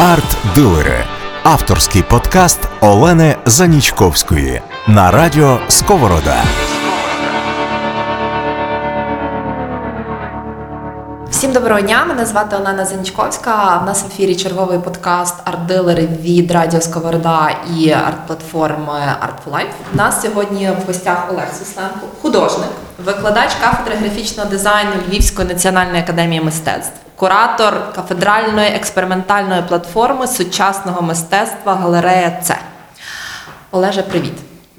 Арт-дилери. Авторський подкаст Олени Занічковської на радіо Сковорода. Всім доброго дня. Мене звати Олена Занічковська. В нас в ефірі черговий подкаст арт-дилери від Радіо Сковорода і арт-платформи Art for Life. У нас сьогодні в гостях Олег Сусленко, художник, викладач кафедри графічного дизайну Львівської національної академії мистецтв, куратор кафедральної експериментальної платформи сучасного мистецтва Галерея Це. Олеже, привіт.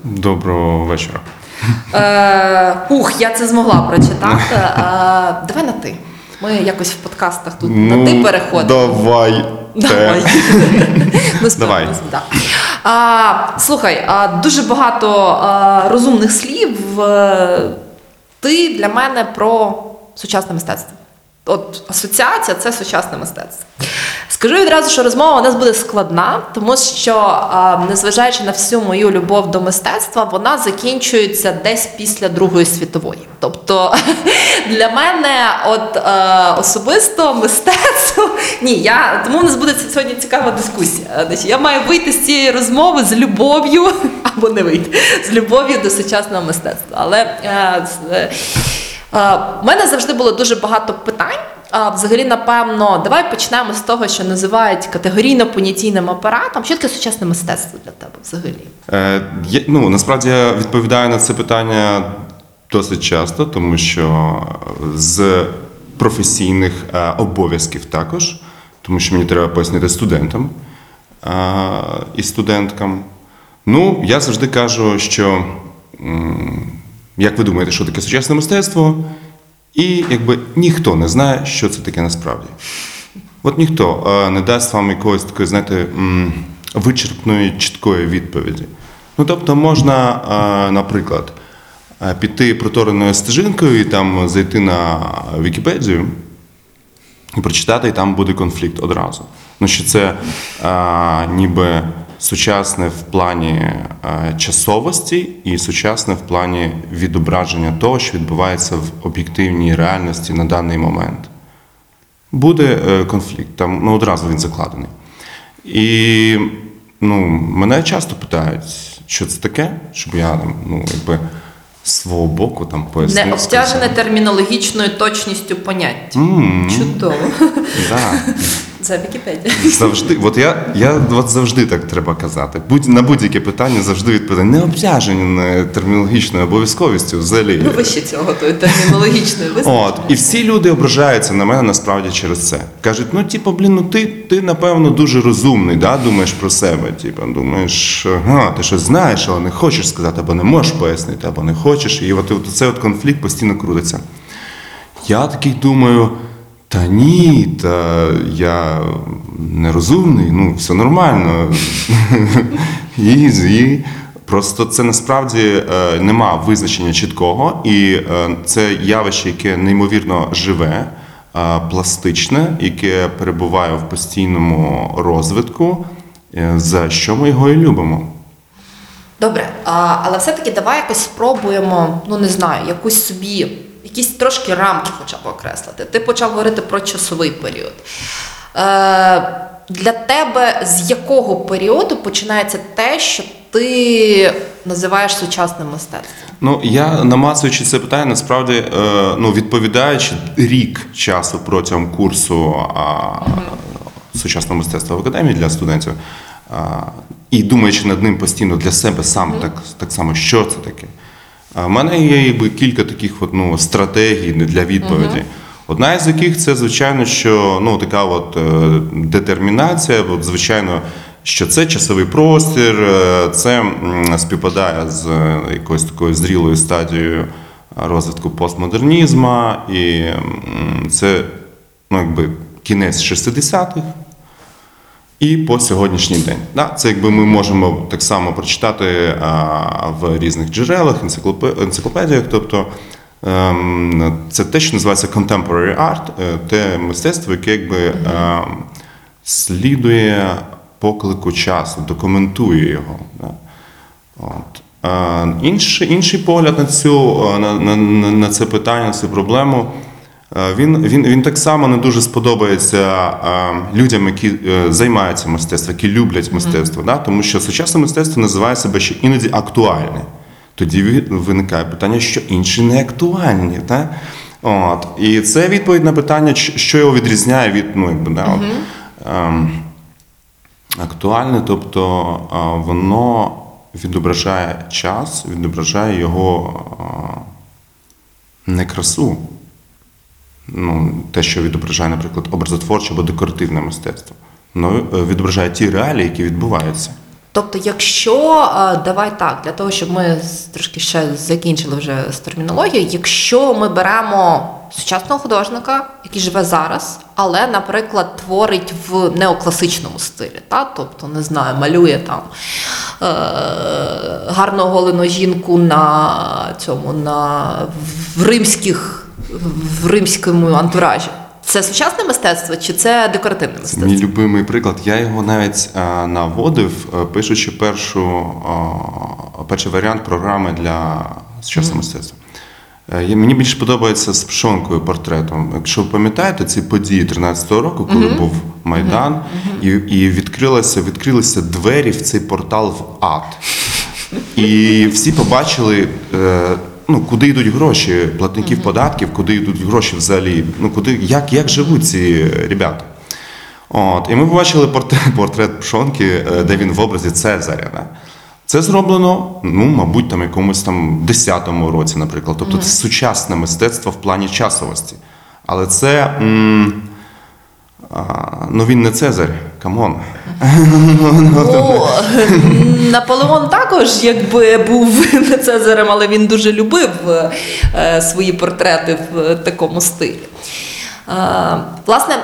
Доброго вечора. Е, Ух, я це змогла прочитати. Е, давай на ти. Ми якось в подкастах тут на ти переходимо. Давай. Давай. ну, Давай. да. а, слухай, а, дуже багато а, розумних слів. Ти для мене про сучасне мистецтво. От асоціація це сучасне мистецтво. Скажу відразу, що розмова у нас буде складна, тому що, незважаючи на всю мою любов до мистецтва, вона закінчується десь після Другої світової. Тобто для мене, от е, особисто мистецтво, ні, я тому у нас буде сьогодні цікава дискусія. Я маю вийти з цієї розмови з любов'ю або не вийти з любов'ю до сучасного мистецтва. Але е, Е, У мене завжди було дуже багато питань. А взагалі, напевно, давай почнемо з того, що називають категорійно-понятійним апаратом. Що таке сучасне мистецтво для тебе взагалі? Е, є- ну, насправді я відповідаю на це питання досить часто, тому що з професійних е, обов'язків також, тому що мені треба пояснити студентам е, і студенткам. Ну, я завжди кажу, що м, як ви думаєте, що таке сучасне мистецтво? І якби ніхто не знає, що це таке насправді. От ніхто не дасть вам якоїсь такої, знаєте, вичерпної, чіткої відповіді. Ну, тобто, можна, наприклад, піти протореною стежинкою і там зайти на Вікіпедію і прочитати, і там буде конфлікт одразу. Ну, що це ніби сучасне в плані е, часовості і сучасне в плані відображення того, що відбувається в об'єктивній реальності на даний момент буде е, конфлікт, там ну, одразу він закладений. І ну, мене часто питають, що це таке, щоб я там, ну, якби свого боку там пояснив. Не обтяжене термінологічною точністю поняття. Чудово. Да. Це Вікіпедія. Завжди, от я, я от завжди так треба казати. Будь, на будь-яке питання завжди відповідаю. Не обтяжені термінологічною обов'язковістю взагалі. Ну, вище цього тої термінологічної. От, і всі люди ображаються на мене насправді через це. Кажуть, ну типу, блін, ну ти, ти напевно дуже розумний, да, думаєш про себе. Типу, думаєш, ага, ти щось знаєш, але не хочеш сказати, або не можеш пояснити, або не хочеш. І от, от цей от конфлікт постійно крутиться. Я такий думаю. Та ні, та я нерозумний, ну все нормально. Ізі. Просто це насправді е, нема визначення чіткого, і е, це явище, яке неймовірно живе, е, пластичне, яке перебуває в постійному розвитку, за що ми його і любимо. Добре, але все-таки давай якось спробуємо, ну не знаю, якусь собі, якісь трошки рамки хоча б окреслити. Ти почав говорити про часовий період. Е, для тебе з якого періоду починається те, що ти називаєш сучасним мистецтвом? Ну, я намацуючи це питання, насправді е, ну, відповідаючи рік часу протягом курсу а, сучасного мистецтва в академії для студентів, а, і думаючи над ним постійно для себе сам, так, так само, що це таке. А, в мене є якби, кілька таких от, ну, стратегій для відповіді. Одна із яких це, звичайно, що ну, така от, е, детермінація, от, звичайно, що це часовий простір, е, це м, співпадає з е, якоюсь такою зрілою стадією розвитку постмодернізму, і м, це ну, якби, кінець 60-х. І по сьогоднішній день. Да, це якби ми можемо так само прочитати а, в різних джерелах, енциклопедіях. Тобто ем, це те, що називається contemporary art, е, те мистецтво, яке якби ем, слідує поклику часу, документує його. От. Е, інший, інший погляд на, цю, е, на, на, на на це питання, на цю проблему Е, Він, він, він так само не дуже сподобається е, людям, які е, займаються мистецтвом, які люблять мистецтво, да? тому що сучасне мистецтво називає себе ще іноді актуальне. Тоді виникає питання, що інші не актуальні. Да? От. І це відповідь на питання, що його відрізняє від ну, якби, да, от, ем, актуальне, тобто воно відображає час, відображає його а, не красу. Ну, те, що відображає, наприклад, образотворче або декоративне мистецтво. Воно е, відображає ті реалії, які відбуваються. Тобто, якщо е, давай так, для того, щоб ми трошки ще закінчили вже з термінологією, якщо ми беремо сучасного художника, який живе зараз, але, наприклад, творить в неокласичному стилі, та? тобто, не знаю, малює там е- гарно оголену жінку на цьому, на в римських в римському антуражі. Це сучасне мистецтво чи це декоративне мистецтво? мій любимий приклад. Я його навіть е, наводив, е, пишучи першу, е, перший варіант програми для сучасного мистецтва. Е, я- Мені більше подобається з пшонкою портретом. Якщо ви пам'ятаєте ці події 13-го року, коли був Майдан, і, і відкрилися, відкрилися двері в цей портал в ад. І всі побачили, е, ну, куди йдуть гроші платників податків, куди йдуть гроші взагалі, ну, куди, як, як живуть ці ребята. От, і ми побачили портрет, портрет Пшонки, е, де він в образі Цезаря. Да? Це зроблено, ну, мабуть, там якомусь там 10-му році, наприклад. Тобто це сучасне мистецтво в плані часовості. Але це. М- а, ну він не Цезарь, come on. Ну, Наполеон також, якби був не Цезарем, але він дуже любив е, свої портрети в такому стилі. Власне,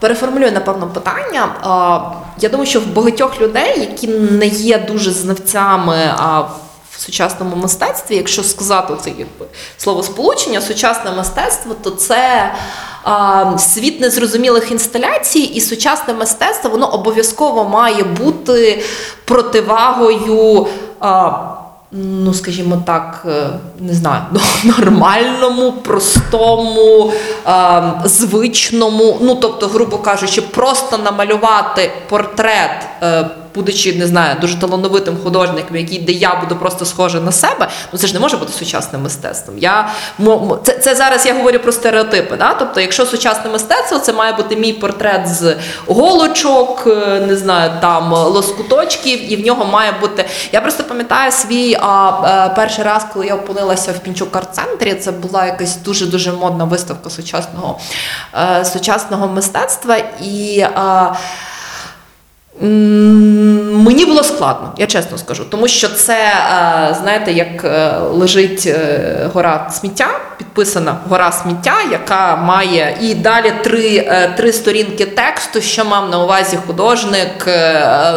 переформулюю напевно питання. Я думаю, що в багатьох людей, які не є дуже знавцями сучасному мистецтві, якщо сказати це якби слово сполучення, сучасне мистецтво, то це а, світ незрозумілих інсталяцій, і сучасне мистецтво воно обов'язково має бути противагою. А, Ну, скажімо так, е, не знаю, нормальному, простому, звичному. Ну, тобто, грубо кажучи, просто намалювати портрет, е, будучи, не знаю, дуже талановитим художником, який де я буду просто схожа на себе, ну це ж не може бути сучасним мистецтвом. Я, це, це зараз я говорю про стереотипи. Да? Тобто, якщо сучасне мистецтво, це має бути мій портрет з голочок, е, не знаю, там лоскуточків, і в нього має бути. Я просто пам'ятаю свій а, е, перший раз, коли я опинилася в Пінчук арт-центрі, це була якась дуже дуже модна виставка сучасного, е, сучасного мистецтва. І а, Мені було складно, я чесно скажу, тому що це, е, знаєте, як е, лежить е, гора сміття, підписана гора сміття, яка має і далі три, три сторінки тексту, що мав на увазі художник,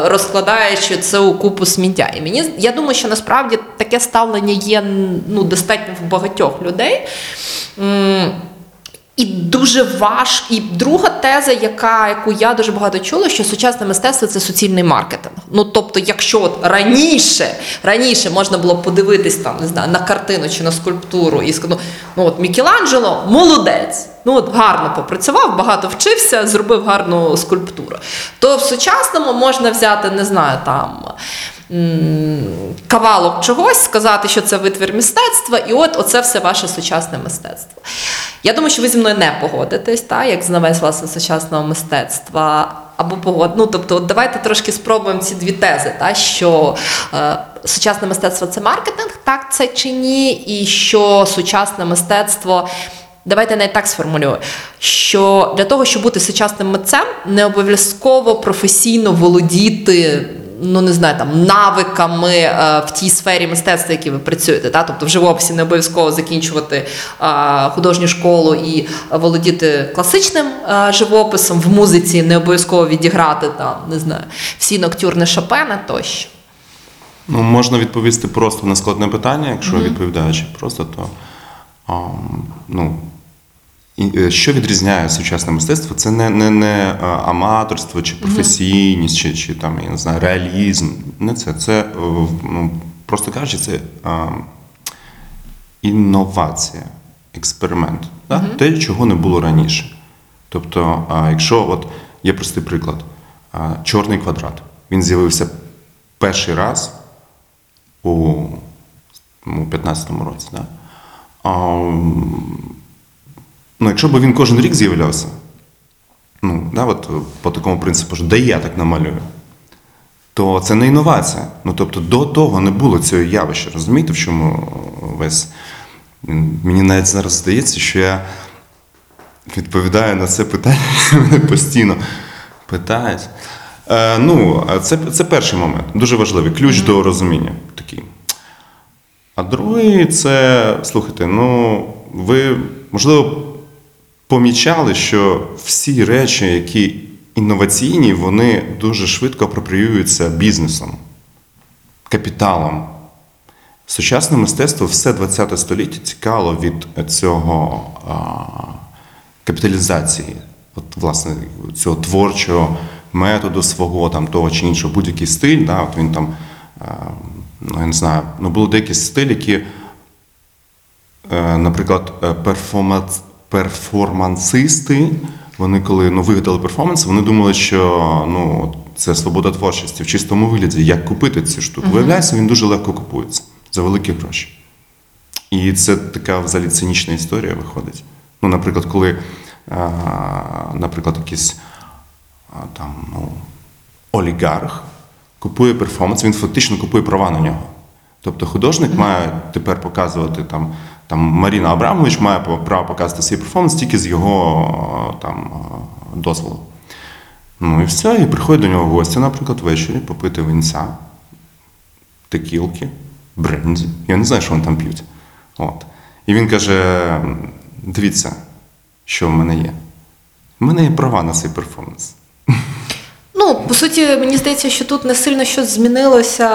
розкладаючи це у купу сміття. І мені я думаю, що насправді таке ставлення є ну, достатньо в багатьох людей. І дуже важ. І друга теза, яка, яку я дуже багато чула, що сучасне мистецтво це суцільний маркетинг. Ну тобто, якщо от раніше, раніше можна було подивитись там, не знаю, на картину чи на скульптуру і сказати, ну от Мікеланджело молодець. Ну от гарно попрацював, багато вчився, зробив гарну скульптуру. То в сучасному можна взяти, не знаю, там. Кавалок чогось, сказати, що це витвір мистецтва, і от оце все ваше сучасне мистецтво. Я думаю, що ви зі мною не погодитесь, та, як знавець власне сучасного мистецтва. Або погод... ну, тобто, от давайте трошки спробуємо ці дві тези, та, що е, сучасне мистецтво це маркетинг, так це чи ні, і що сучасне мистецтво. Давайте навіть так сформулюю, що для того, щоб бути сучасним митцем, не обов'язково професійно володіти ну не знаю, там навиками е, в тій сфері мистецтва, які ви працюєте. Та? Тобто в живописі не обов'язково закінчувати е, художню школу і володіти класичним е, живописом, в музиці не обов'язково відіграти там, не знаю, всі ноктюрни Шопена тощо. Ну, можна відповісти просто на складне питання, якщо відповідаючи просто, то а, ну, і, е, що відрізняє сучасне мистецтво? Це не, не, не аматорство чи професійність, чи, чи там, я не знаю, реалізм. Не це. Це, е, ну, просто кажучи, це а, інновація. експеримент, да? те, чого не було раніше. Тобто, а, якщо от є простий приклад, а, чорний квадрат, він з'явився перший раз у, у 15-му році. Да? А, ну, якщо б він кожен рік з'являвся, ну, да, от, по такому принципу, що да я так намалюю, то це не інновація. Ну, тобто до того не було цього явища. Розумієте, в чому весь. Мені навіть зараз здається, що я відповідаю на це питання, мене постійно питають. Е, ну, це, це перший момент, дуже важливий, ключ до розуміння такий. А другий це, слухайте, ну, ви, можливо, помічали, що всі речі, які інноваційні, вони дуже швидко апропріюються бізнесом, капіталом. Сучасне мистецтво все ХХ століття цікаво від цього а, капіталізації, от, власне, цього творчого методу свого, там, того чи іншого, будь-який стиль. Да, от він там, а, ну, я не знаю, ну, були деякі стилі, які Е, наприклад, е, перформанс, перформансисти, вони коли ну, вигадали перформанс, вони думали, що ну, це свобода творчості в чистому вигляді. Як купити цю штуку? Виявляється, він дуже легко купується за великі гроші. І це така взагалі цинічна історія виходить. Ну, наприклад, коли, е, наприклад, якийсь а, там, ну, олігарх купує перформанс, він фактично купує права на нього. Тобто художник має тепер показувати там, там Маріна Абрамович має право показувати свій перформанс тільки з його е, там е, дозволу. Ну і все, і приходить до нього гості, наприклад, ввечері попити винця, текілки, бренді. Я не знаю, що вони там п'ють. От. І він каже: дивіться, що в мене є. У мене є права на цей перформанс. Ну, по суті, мені здається, що тут не сильно щось змінилося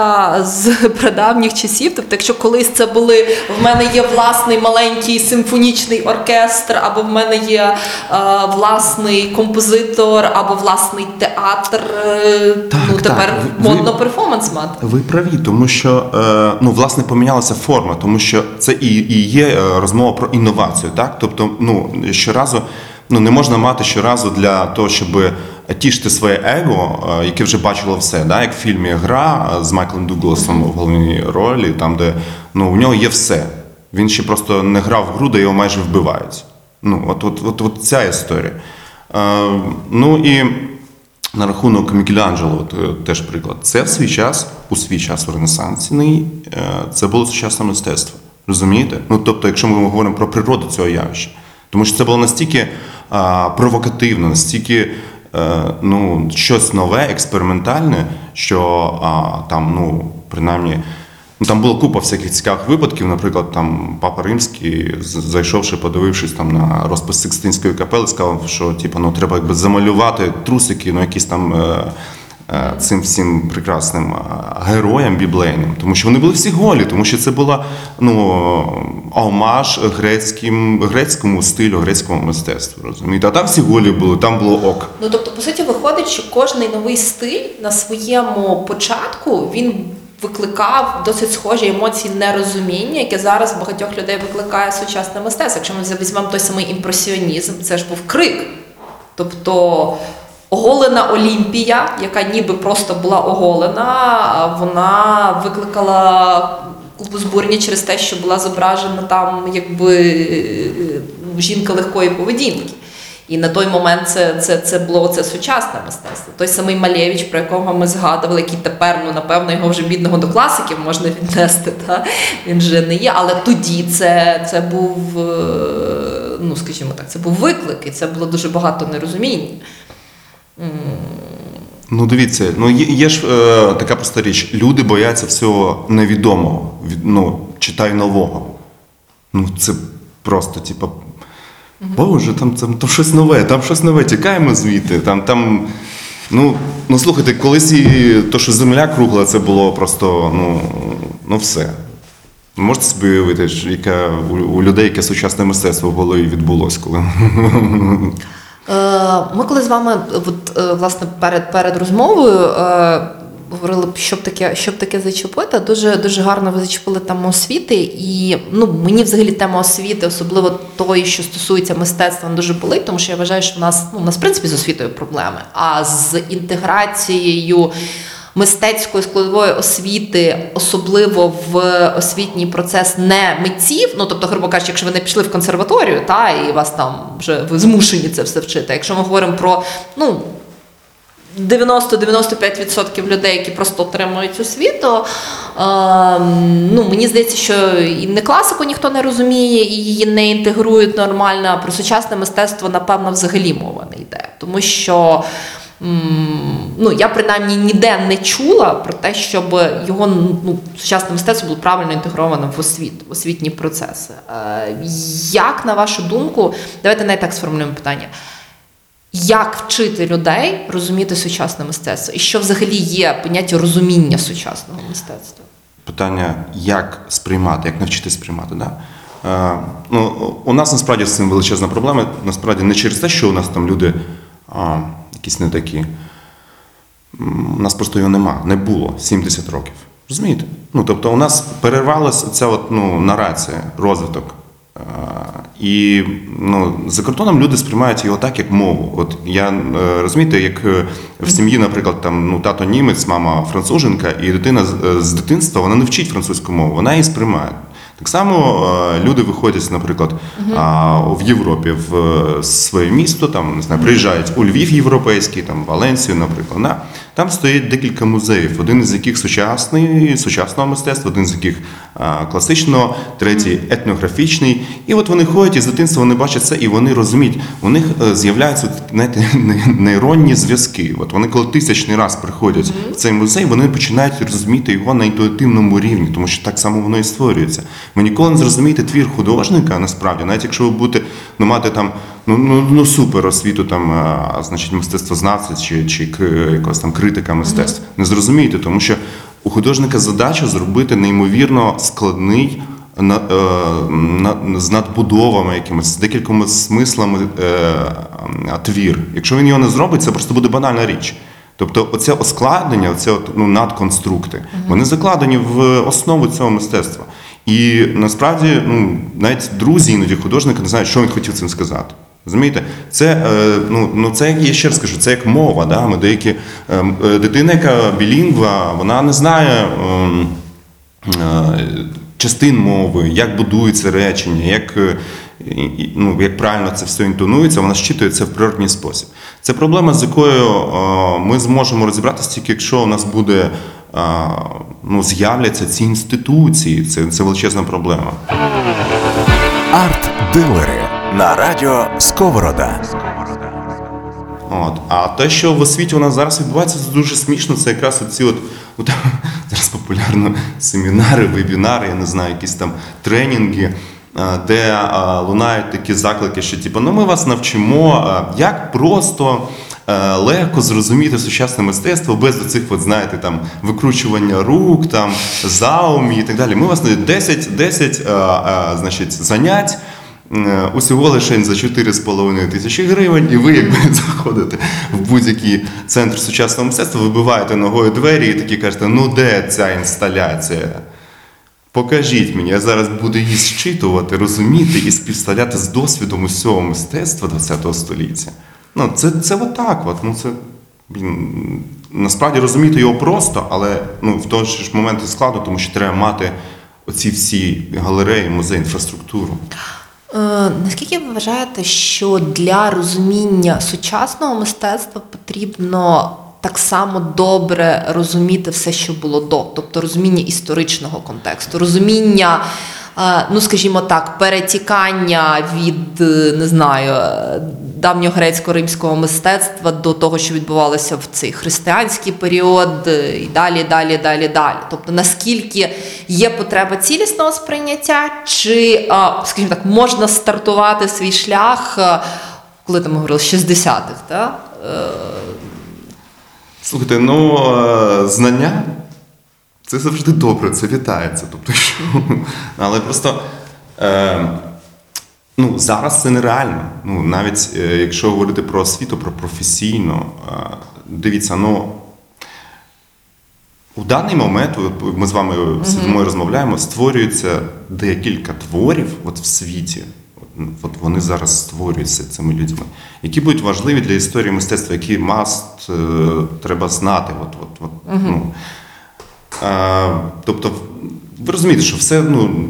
з прадавніх часів. Тобто, якщо колись це були в мене є власний маленький симфонічний оркестр, або в мене є е, власний композитор, або власний театр, е, Так, ну так. тепер Ви- модно перформанс мати. Ви праві, тому що е, ну, власне помінялася форма, тому що це і, і є е, розмова про інновацію. Так? Тобто, ну, щоразу ну, не можна мати щоразу для того, щоб тішити своє его, е, яке вже бачило все. Да? Як в фільмі Гра з Майклом Дугласом в головній ролі, там, де ну, у нього є все. Він ще просто не грав в гру, де його майже вбивають. Ну, от, от, от, от ця історія. Е, ну і на рахунок Мікеланджело, е, теж приклад. Це в свій час, у свій час в Ренесансі, е, це було сучасне мистецтво. Розумієте? Ну, тобто, якщо ми говоримо про природу цього явища. Тому що це було настільки а, провокативно, настільки е, ну, щось нове, експериментальне, що а, там, ну, принаймні, ну, там була купа всяких цікавих випадків. Наприклад, там Папа Римський, зайшовши, подивившись там на розпис Сикстинської капели, сказав, що типу, ну, треба якби замалювати трусики, ну, якісь там. Е, Цим всім прекрасним е, героям біблейним, тому що вони були всі голі, тому що це була ну омаж грецьким, грецькому стилю, грецькому мистецтву. Розумієте? А там всі голі були, там було ок. Ну тобто, по суті, виходить, що кожний новий стиль на своєму початку він викликав досить схожі емоції нерозуміння, яке зараз багатьох людей викликає сучасне мистецтво. Якщо ми візьмемо той самий імпресіонізм, це ж був крик. Тобто оголена Олімпія, яка ніби просто була оголена, вона викликала купу збурення через те, що була зображена там якби е, жінка легкої поведінки. І на той момент це, це, це було це сучасне мистецтво. Той самий Малєвич, про якого ми згадували, який тепер, ну напевно, його вже бідного до класиків можна віднести. Та? Він вже не є. Але тоді це, це був, е, ну скажімо так, це був виклик, і це було дуже багато нерозуміння. Ну, дивіться, ну є, є ж е, така проста річ. Люди бояться всього невідомого, від, ну, читай нового. Ну, це просто, типа, Боже, там, там, там щось нове, там щось нове, тікаємо звідти. Там, там, ну, ну слухайте, колись і то, що земля кругла, це було просто, ну, ну все. Можете собі уявити, яке у, у людей яке сучасне мистецтво в голові відбулося, коли. Е, Ми коли з вами, от, е, власне, перед, перед розмовою е, говорили, щоб таке, щоб таке зачепити. Дуже дуже гарно ви зачепили тему освіти. І ну мені взагалі тема освіти, особливо тої, що стосується мистецтва, дуже болить, тому що я вважаю, що в нас ну в нас в принципі з освітою проблеми, а з інтеграцією. Мистецької складової освіти, особливо в освітній процес не митців. Ну тобто, грубо кажучи, якщо ви не пішли в консерваторію, та і вас там вже ви змушені це все вчити. Якщо ми говоримо про ну 90-95% людей, які просто отримують освіту. Е, ну, мені здається, що і не класику ніхто не розуміє, і її не інтегрують нормально. а Про сучасне мистецтво, напевно, взагалі мова не йде. Тому що ну, я принаймні ніде не чула про те, щоб його ну, сучасне мистецтво було правильно інтегровано в освіт, в освітні процеси. Е, як, на вашу думку, давайте навіть так сформулюємо питання. Як вчити людей розуміти сучасне мистецтво? І що взагалі є поняття розуміння сучасного мистецтва? Питання, як сприймати, як навчитись сприймати. Да? Е, ну, у нас насправді з цим величезна проблема. Насправді не через те, що у нас там люди а, якісь не такі. У нас просто його нема, не було 70 років. Розумієте? Ну, тобто, у нас перервалася ця от, ну, нарація, розвиток. Е, І ну, за кордоном люди сприймають його так, як мову. От я е, розумієте, як е, в сім'ї, наприклад, там ну тато німець, мама француженка, і дитина е, з дитинства вона не вчить французьку мову, вона її сприймає. Так само е, люди виходять, наприклад, в Європі в е, своє місто, там не знаю, приїжджають у Львів європейський, там Валенсію, наприклад. Там стоїть декілька музеїв, один із яких сучасний, сучасного мистецтва, один з яких класичного, третій етнографічний. І от вони ходять і з дитинства вони бачать це, і вони розуміють, у них е, з'являються знаєте, нейронні зв'язки. От вони, коли тисячний раз приходять в цей музей, вони починають розуміти його на інтуїтивному рівні, тому що так само воно і створюється. Ви ніколи не зрозумієте твір художника, насправді, навіть якщо ви будете ну, мати там ну, ну, ну супер освіту, там, а, значить, мистецтвознавця чи, чи якогось там критика мистецтв. Не зрозумієте, тому що у художника задача зробити неймовірно складний. На, е, з надбудовами якимось, з декількома смислами е, е, твір. Якщо він його не зробить, це просто буде банальна річ. Тобто, оце оскладнення, оце от, ну, надконструкти, вони закладені в основу цього мистецтва. І насправді, ну, навіть друзі, іноді художники не знають, що він хотів цим сказати. Розумієте? Це, е, ну, ну, це як я ще раз кажу, це як мова. Да? Ми деякі, е, е, дитина, яка білінгва, вона не знає. ем, е, частин мови, як будується речення, як, ну, як правильно це все інтонується, вона щитує це в природній спосіб. Це проблема, з якою ми зможемо розібратися тільки якщо у нас буде. Ну, з'являться ці інституції, це, це величезна проблема. Арт-дилери на радіо Сковорода. От. А те, що в освіті у нас зараз відбувається, це дуже смішно. Це якраз оці от, от зараз популярно семінари, вебінари, я не знаю, якісь там тренінги, е, де е, лунають такі заклики, що типу, ну ми вас навчимо, е, як просто. Легко зрозуміти сучасне мистецтво без оцих, от, знаєте, там викручування рук, там заумі і так далі. Ми вас на 10, 10 е, е, значить, занять Усього лише за 4,5 тисячі гривень, і ви, якби заходите в будь-який центр сучасного мистецтва, вибиваєте ногою двері і такі кажете, ну де ця інсталяція? Покажіть мені, я зараз буду її зчитувати, розуміти і співставляти з досвідом усього мистецтва ХХ століття. Ну, це, це отак. От. Ну, це, блін, насправді розуміти його просто, але ну, в той ж момент складно, тому що треба мати оці всі галереї, музеї, інфраструктуру. Е, наскільки ви вважаєте, що для розуміння сучасного мистецтва потрібно так само добре розуміти все, що було до, тобто розуміння історичного контексту, розуміння, ну скажімо так, перетікання від е, не знаю. е, Давньогрецько-римського мистецтва до того, що відбувалося в цей християнський період, е, і далі, далі, далі, далі. Тобто, наскільки є потреба цілісного сприйняття, чи, скажімо так, можна стартувати свій шлях, коли там говорили, 60-х, так? Слухайте, ну знання це завжди добре, це вітається. Тобто, що, але просто е, ну, зараз це нереально. Ну, навіть е, якщо говорити про освіту, про професійну, е, дивіться, ну. у даний момент, ми з вами сидимо і розмовляємо, створюється декілька творів от в світі. От, от вони зараз створюються цими людьми, які будуть важливі для історії мистецтва, які маст е, треба знати. От, от, от, ну. Е, тобто, ви розумієте, що все, ну,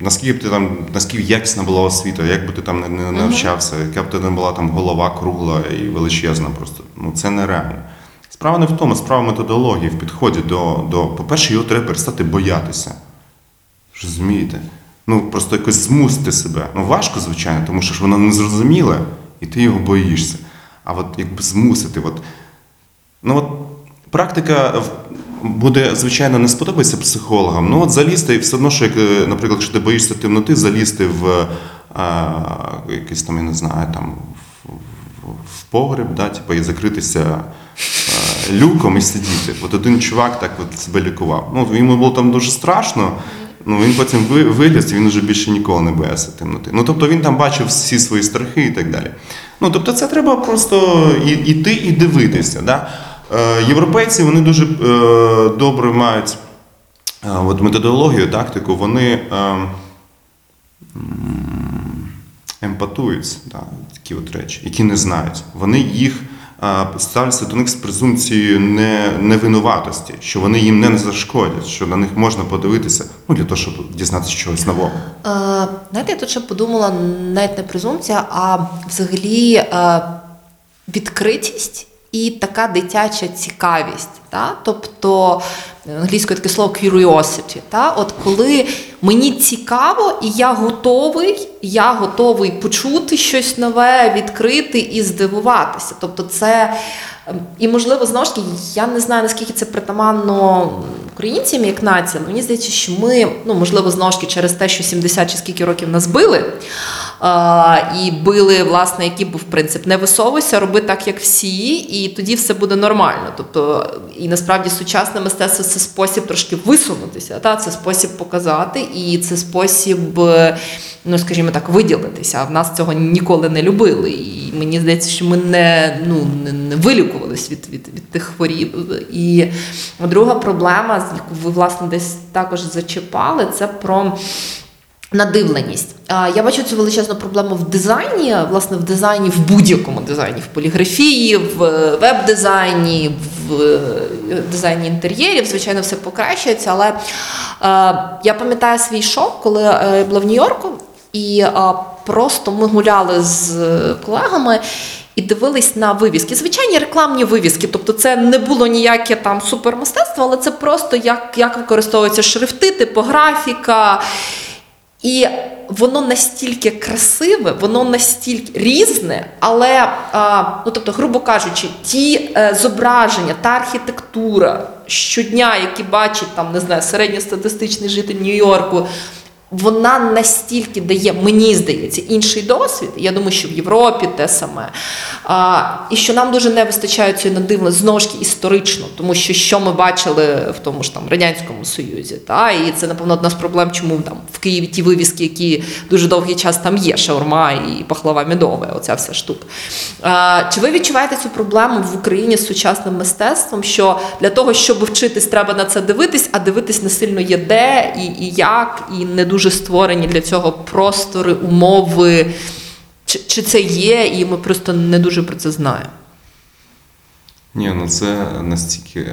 наскільки б ти там, наскільки якісна була освіта, як би ти там не, не навчався, яка б ти не була там голова кругла і величезна, просто ну це нереально. Справа не в тому, справа методології, в підході до, до по-перше, його треба перестати боятися. Розумієте? Ну, просто якось змусити себе. Ну, важко, звичайно, тому що ж воно незрозуміле, і ти його боїшся. А от якби змусити, от, ну от практика буде, звичайно, не сподобається психологам. Ну, от залізти, і все одно, що, як, е, наприклад, якщо ти боїшся темноти, залізти в а, якийсь там, я не знаю, там в, погреб, да, типу, і закритися е, люком і сидіти. От один чувак так от себе лікував. Ну, йому було там дуже страшно. Ну, він потім ви- виліз, і він вже більше ніколи не боявся темноти. Ну, тобто він там бачив всі свої страхи і так далі. Ну, тобто, це треба просто іти і дивитися. Да? Е, європейці вони дуже е, добре мають е, от методологію, тактику, вони емпатують да, такі от речі, які не знають. Вони їх ставляться до них з презумпцією не, невинуватості, що вони їм не зашкодять, що на них можна подивитися, ну для того, щоб дізнатися чогось нового. Е, знаєте, я тут ще подумала навіть не презумпція, а взагалі е, відкритість і така дитяча цікавість. Та? Тобто англійською таке слово curiosity. Та? От коли мені цікаво, і я готовий, я готовий почути щось нове, відкрити і здивуватися. Тобто, це і можливо знову ж таки, я не знаю наскільки це притаманно українцям як нація. Мені здається, що ми, ну можливо, знову ж таки через те, що 70 чи скільки років нас били. А, і били, власне, який був принцип не висовуйся, роби так, як всі, і тоді все буде нормально. Тобто, і насправді сучасне мистецтво це спосіб трошки висунутися, та? це спосіб показати, і це спосіб, е, ну скажімо так, виділитися. А в нас цього ніколи не любили. І мені здається, що ми не, ну, не, не вилікувались від, від, від тих хворіб. І друга проблема, яку ви власне десь також зачіпали, це про. Надивленість. Я бачу цю величезну проблему в дизайні, власне, в дизайні, в будь-якому дизайні, в поліграфії, в е, веб-дизайні, в е, дизайні інтер'єрів. Звичайно, все покращується. Але е, я пам'ятаю свій шок, коли я була в Нью-Йорку, і просто ми гуляли з колегами. І дивились на вивіски. Звичайні рекламні вивіски. Тобто це не було ніяке там супермистецтво, але це просто як, як використовуються шрифти, типографіка. І воно настільки красиве, воно настільки різне, але, ну тобто, грубо кажучи, ті е, зображення, та архітектура щодня, які бачить там, не знаю, середньостатистичний житель Нью-Йорку, вона настільки дає, мені здається, інший досвід. Я думаю, що в Європі те саме. А, і що нам дуже не вистачає цієї надивленості, знову ж історично, тому що що ми бачили в тому ж там Радянському Союзі. Та? І це, напевно, одна з проблем, чому там в Києві ті вивіски, які дуже довгий час там є, шаурма і пахлава медова, оця вся штука. А, чи ви відчуваєте цю проблему в Україні з сучасним мистецтвом? Що для того, щоб вчитись, треба на це дивитись, а дивитись не сильно є де і, і як, і не дуже створені для цього простори, умови. Чи, чи це є, і ми просто не дуже про це знаємо? Ні, ну це настільки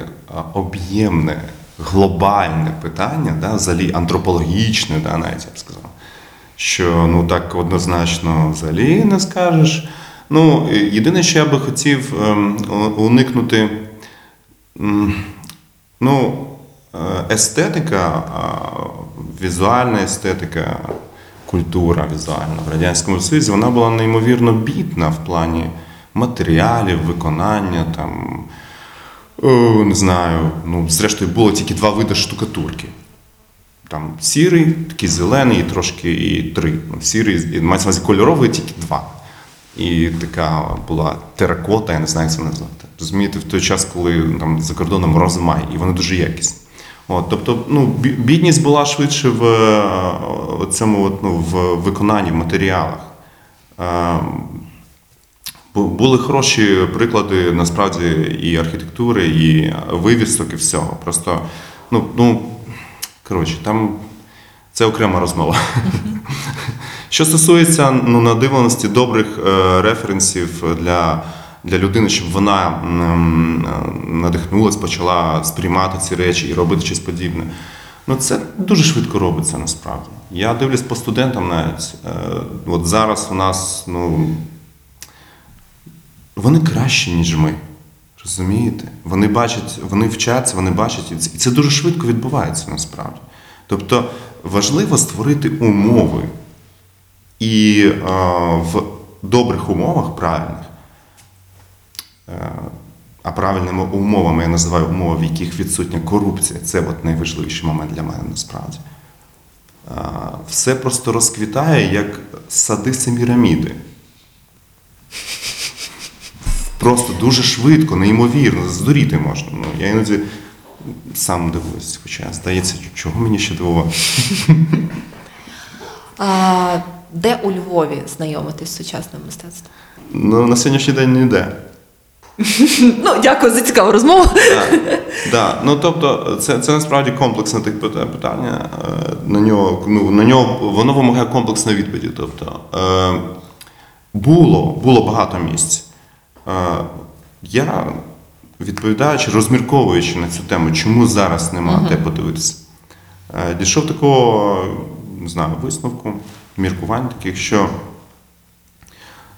об'ємне, глобальне питання, да, взагалі антропологічне, да, навіть я б сказав, що ну так однозначно взагалі не скажеш. Ну, єдине, що я би хотів ем, уникнути, ну, е, естетика, візуальна естетика, культура візуальна в Радянському Союзі, вона була неймовірно бідна в плані матеріалів, виконання, там, о, не знаю, ну, зрештою, було тільки два види штукатурки. Там сірий, такий зелений, і трошки і три. Ну, сірий, мається увазі кольоровий тільки два. І така була теракота, я не знаю, як це назвати. Розумієте, в той час, коли там за кордоном розмай, і вони дуже якісні. От, тобто, ну, бідність була швидше в е, цьому от, ну, в виконанні, в матеріалах. Е, Були хороші приклади насправді і архітектури, і вивісок, і всього. Просто, ну, ну коротше, там це окрема розмова. Що стосується ну, надивленості добрих е, референсів для, для людини, щоб вона м, надихнулась, почала сприймати ці речі і робити щось подібне. Ну, це дуже швидко робиться насправді. Я дивлюсь по студентам навіть. Е, от зараз у нас, ну, вони кращі, ніж ми. Розумієте? Вони бачать, вони вчаться, вони бачать, і це- дуже швидко відбувається насправді. Тобто важливо створити умови. І е, в добрих умовах правильних, а правильними умовами я називаю умови, в яких відсутня корупція. Це от найважливіший момент для мене насправді. Е, все просто розквітає, як сади Семіраміди. Просто дуже швидко, неймовірно, здуріти можна. Ну, я іноді сам дивуюсь, хоча здається, чого мені ще дивувати. А, де у Львові знайомитись з сучасним мистецтвом? Ну, на сьогоднішній день ніде. Ну, дякую за цікаву розмову. Так, да. ну тобто, це, це насправді комплексне тих питання. Е, На нього, ну, на нього воно вимагає комплексної відповіді. Тобто, е, було, було багато місць. Е, я, відповідаючи, розмірковуючи на цю тему, чому зараз нема де подивитися, е, дійшов такого, не знаю, висновку, міркувань таких, що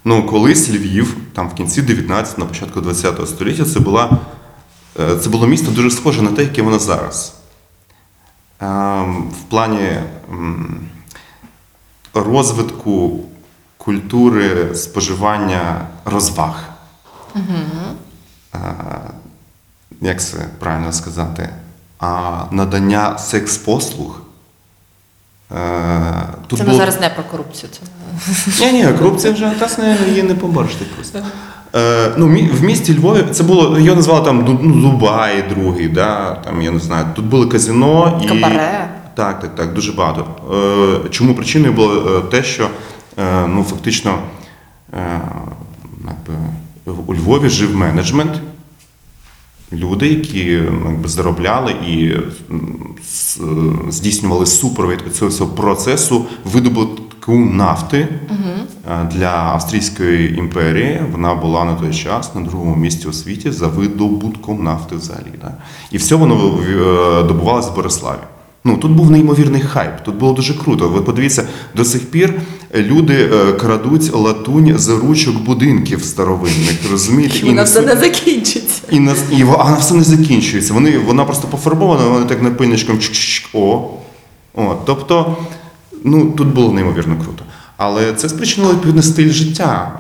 Ну, колись Львів, там в кінці 19 на початку 20 століття, це, була, е, це було місто дуже схоже на те, яке воно зараз. Ем, В плані розвитку культури споживання розваг. Е, Як це правильно сказати? А надання секс-послуг. Тут Це ми було- зараз не про корупцію. Це... ні, ні, корупція вже не, її не побориш просто. Е, ну, в місті Львові це було, його назвали там ну, Дубай другий, да, там, я не знаю, тут були казино і. Кабаре. Так, так, так, дуже багато. Е, чому причиною було е, те, що е, ну, фактично е, у Львові жив менеджмент, люди, які якби, заробляли і е, здійснювали супровід цього процесу видобутку нафти угу. для Австрійської імперії. Вона була на той час на другому місці у світі за видобутком нафти взагалі. Да? І все воно е, добувалося в Бориславі. Ну тут був неймовірний хайп, тут було дуже круто. Ви подивіться, до сих пір люди е, крадуть латунь з ручок будинків старовинних. Розумієте? І вона все не закінчиться. і на і вона все не закінчується. Вони вона просто пофарбована, вони так напильничком о. О. Тобто, ну тут було неймовірно круто. Але це спричинило відповідний стиль життя.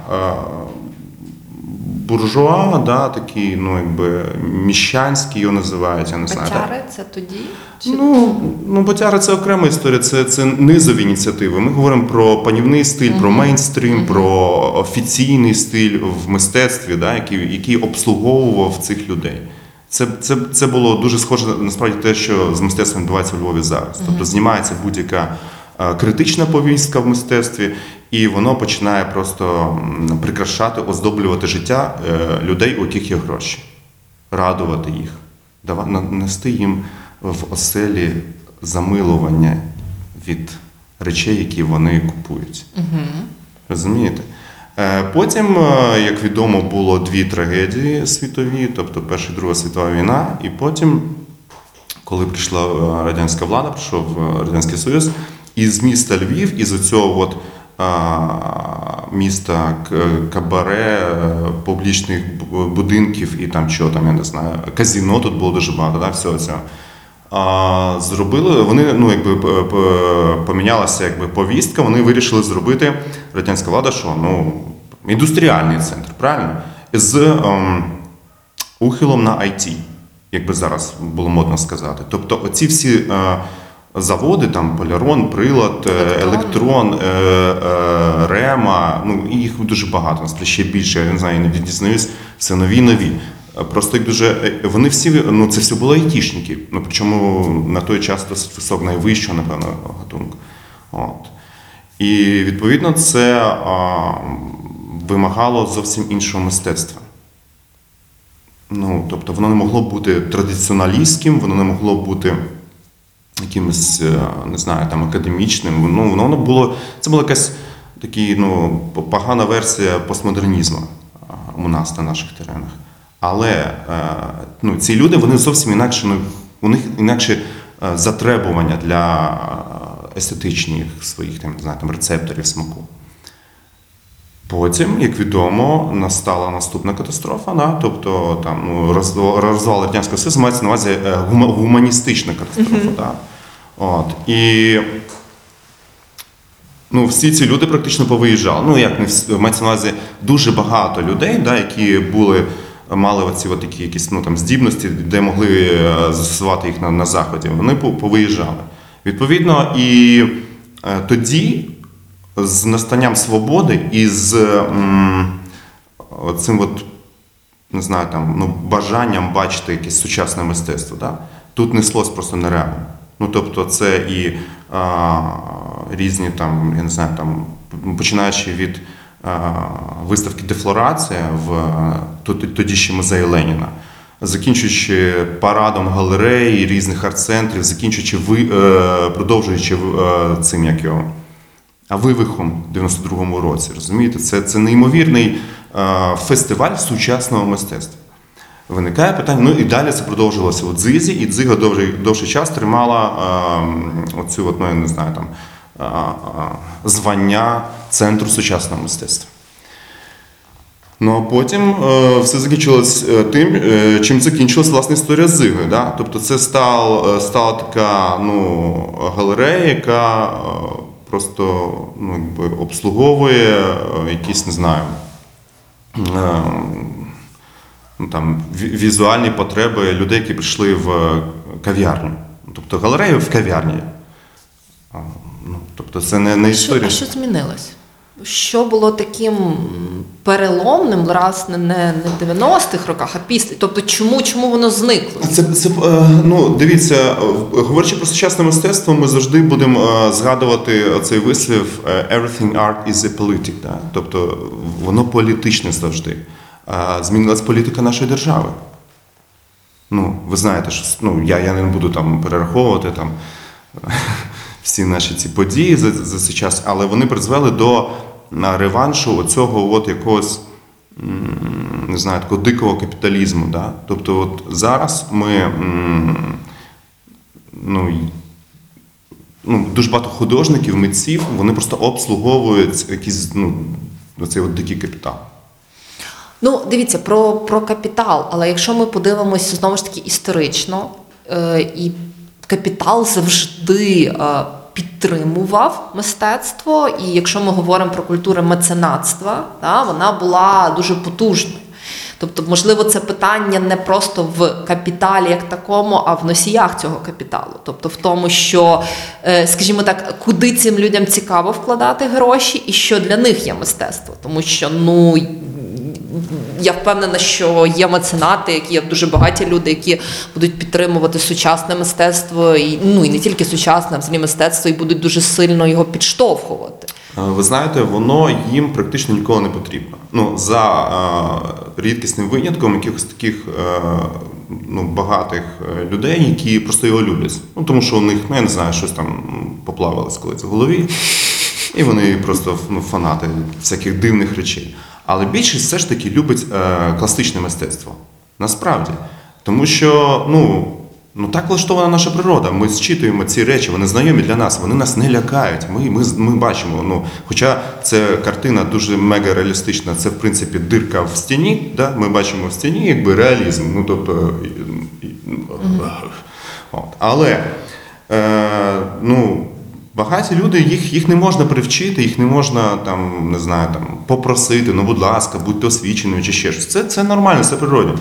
Буржуа, да, такий, ну якби міщанський його називають, я не знаю. так. Це тоді? Чи... Ну, ну ботяри це окрема історія, це, це низові ініціативи. Ми говоримо про панівний стиль, про мейнстрім, про офіційний стиль в мистецтві, да, який, який обслуговував цих людей. Це, це, це було дуже схоже насправді те, що з мистецтвом відбувається у Львові зараз. Тобто знімається будь-яка критична повістка в мистецтві, і воно починає просто прикрашати, оздоблювати життя е, людей, у яких є гроші, радувати їх, нести їм в оселі замилування від речей, які вони купують. Розумієте? Е, Потім, е, як відомо, було дві трагедії світові, тобто Перша і Друга світова війна, і потім, коли прийшла е, радянська влада, прийшов е, Радянський Союз, із міста Львів, із оцього от, міста Кабаре, е, публічних будинків і там що там, я не знаю, казіно тут було дуже багато, да, всього цього. А, зробили, вони ну, якби помінялася якби, повістка, вони вирішили зробити радянська влада, що ну, індустріальний центр, правильно? З ем, ухилом на IT, як би зараз було модно сказати. Тобто, оці всі е, заводи, там Полярон, Прилад, Електрон. Електрон, е, Рема, ну їх дуже багато, насправді ще більше, я не знаю, я не дізнаюсь, все нові нові. Е, Просто як дуже е, вони всі, ну це все були айтішники, ну причому на той час досить висок, найвищого, напевно, гатунку. От. І відповідно це а, вимагало зовсім іншого мистецтва. Ну, тобто воно не могло бути традиціоналістським, воно не могло бути якимось, е, не знаю, там академічним. Ну, воно було, це була якась такі, ну, погана версія постмодернізму у нас на наших теренах. Але е, ну, ці люди вони зовсім інакше, ну, у них інакше е, затребування для е, естетичних своїх там, не знаю, там, рецепторів смаку. Потім, як відомо, настала наступна катастрофа, да? тобто там ну, роз- розвал Радянського Союзу мається на увазі е, гума- гуманістична катастрофа. Да? От. І ну, всі ці люди практично повиїжджали. Ну, як не всі, мається на увазі дуже багато людей, да, які були, мали оці от такі якісь ну, там, здібності, де могли е, застосувати їх на, на заході. Вони по- повиїжджали. Відповідно, і е, тоді з настанням свободи і з цим от, не знаю, там, ну, бажанням бачити якесь сучасне мистецтво. Да? Тут неслось просто нереально. Ну, тобто, це і а, різні там, я не знаю, там, починаючи від а, виставки Дефлорація в тоді- ще музеї Леніна, закінчуючи парадом галерей, різних арт-центрів, закінчуючи ви, е, продовжуючи е, цим як його. А вивихом в 92-му році, розумієте, це, це неймовірний фестиваль сучасного мистецтва. Виникає питання, ну і далі це продовжилося у Дзизі, і Дзига довший, довший час тримала е, оцю, от, ну, я не знаю, там, е, звання Центру сучасного мистецтва. Ну а потім е, все закінчилось е, тим, е, чим закінчилась власне історія з Зигою. Да? Тобто це стал, е, стала така ну, галерея, яка е, просто ну, якби обслуговує е, якісь, не знаю, е, ну, там, візуальні потреби людей, які прийшли в е, кав'ярню. Тобто галерея в кав'ярні. Ну, тобто це не, не Що, історія. а що змінилось? Що було таким переломним, раз не, не, в 90-х роках, а після? Тобто, чому, чому воно зникло? Це, це е, ну дивіться, говорячи про сучасне мистецтво, ми завжди будемо е, згадувати цей вислів е, «everything art is a politic», да? тобто воно політичне завжди. Змінилась політика нашої держави. Ну, ви знаєте, що ну, я, я не буду там перераховувати там всі наші ці події за, за цей час, але вони призвели до реваншу оцього от якогось не знаю, такого дикого капіталізму. Да? Тобто, от зараз ми ну, ну, дуже багато художників, митців, вони просто обслуговують якийсь ну, оцей от дикий капітал. Ну, дивіться, про, про капітал, але якщо ми подивимося знову ж таки історично, е, і капітал завжди е, підтримував мистецтво, і якщо ми говоримо про культуру меценатства, та, вона була дуже потужною. Тобто, можливо, це питання не просто в капіталі як такому, а в носіях цього капіталу. Тобто в тому, що, е, скажімо так, куди цим людям цікаво вкладати гроші, і що для них є мистецтво. Тому що, ну. Я впевнена, що є меценати, які є дуже багаті люди, які будуть підтримувати сучасне мистецтво, і ну і не тільки сучасне, а взагалі мистецтво, і будуть дуже сильно його підштовхувати. Ви знаєте, воно їм практично ніколи не потрібно. Ну, за е, рідкісним винятком якихось таких е, ну, багатих е, людей, які просто його люблять. Ну, тому що у них, ну, я не знаю, щось там м, поплавалось колись в голові, і вони просто ну, фанати всяких дивних речей. Але більшість все ж таки любить е, класичне мистецтво. Насправді. Тому що, ну. Ну так влаштована наша природа. Ми зчитуємо ці речі, вони знайомі для нас, вони нас не лякають. Ми, ми, ми бачимо. Ну, хоча це картина дуже мега реалістична, це в принципі дирка в стіні. Да? Ми бачимо в стіні якби реалізм. Ну, тобто, от. Але е, ну, багаті люди, їх, їх не можна привчити, їх не можна там, не знаю, там, попросити, ну, будь ласка, будьте освіченими чи ще щось. Це, це нормально, це природно.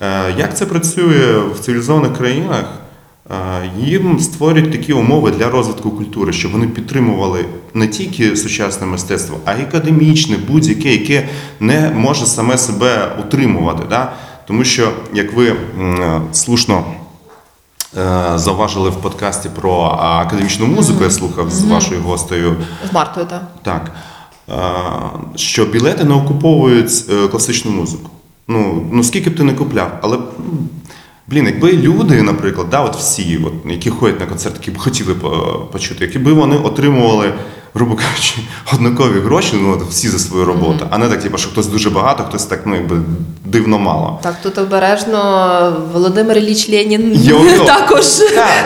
Е, Як це працює в цивілізованих країнах? Е, Їм створюють такі умови для розвитку культури, щоб вони підтримували не тільки сучасне мистецтво, а й академічне, будь-яке, яке не може саме себе утримувати. Да? Тому що, як ви е, слушно е, зауважили в подкасті про академічну музику, я слухав з вашою гостею. З Мартою, так. Так. що білети не окуповують е, класичну музику. Ну, ну скільки б ти не купляв, але. Блін, якби люди, наприклад, да, от всі, от, які ходять на концерт, які б хотіли почути, якби вони отримували, грубо кажучи, однакові гроші, ну всі за свою роботу, а не так, типу, що хтось дуже багато, хтось так ну, якби дивно мало. Так, тут обережно Володимир Ілліч Ленін Йо-йо. також,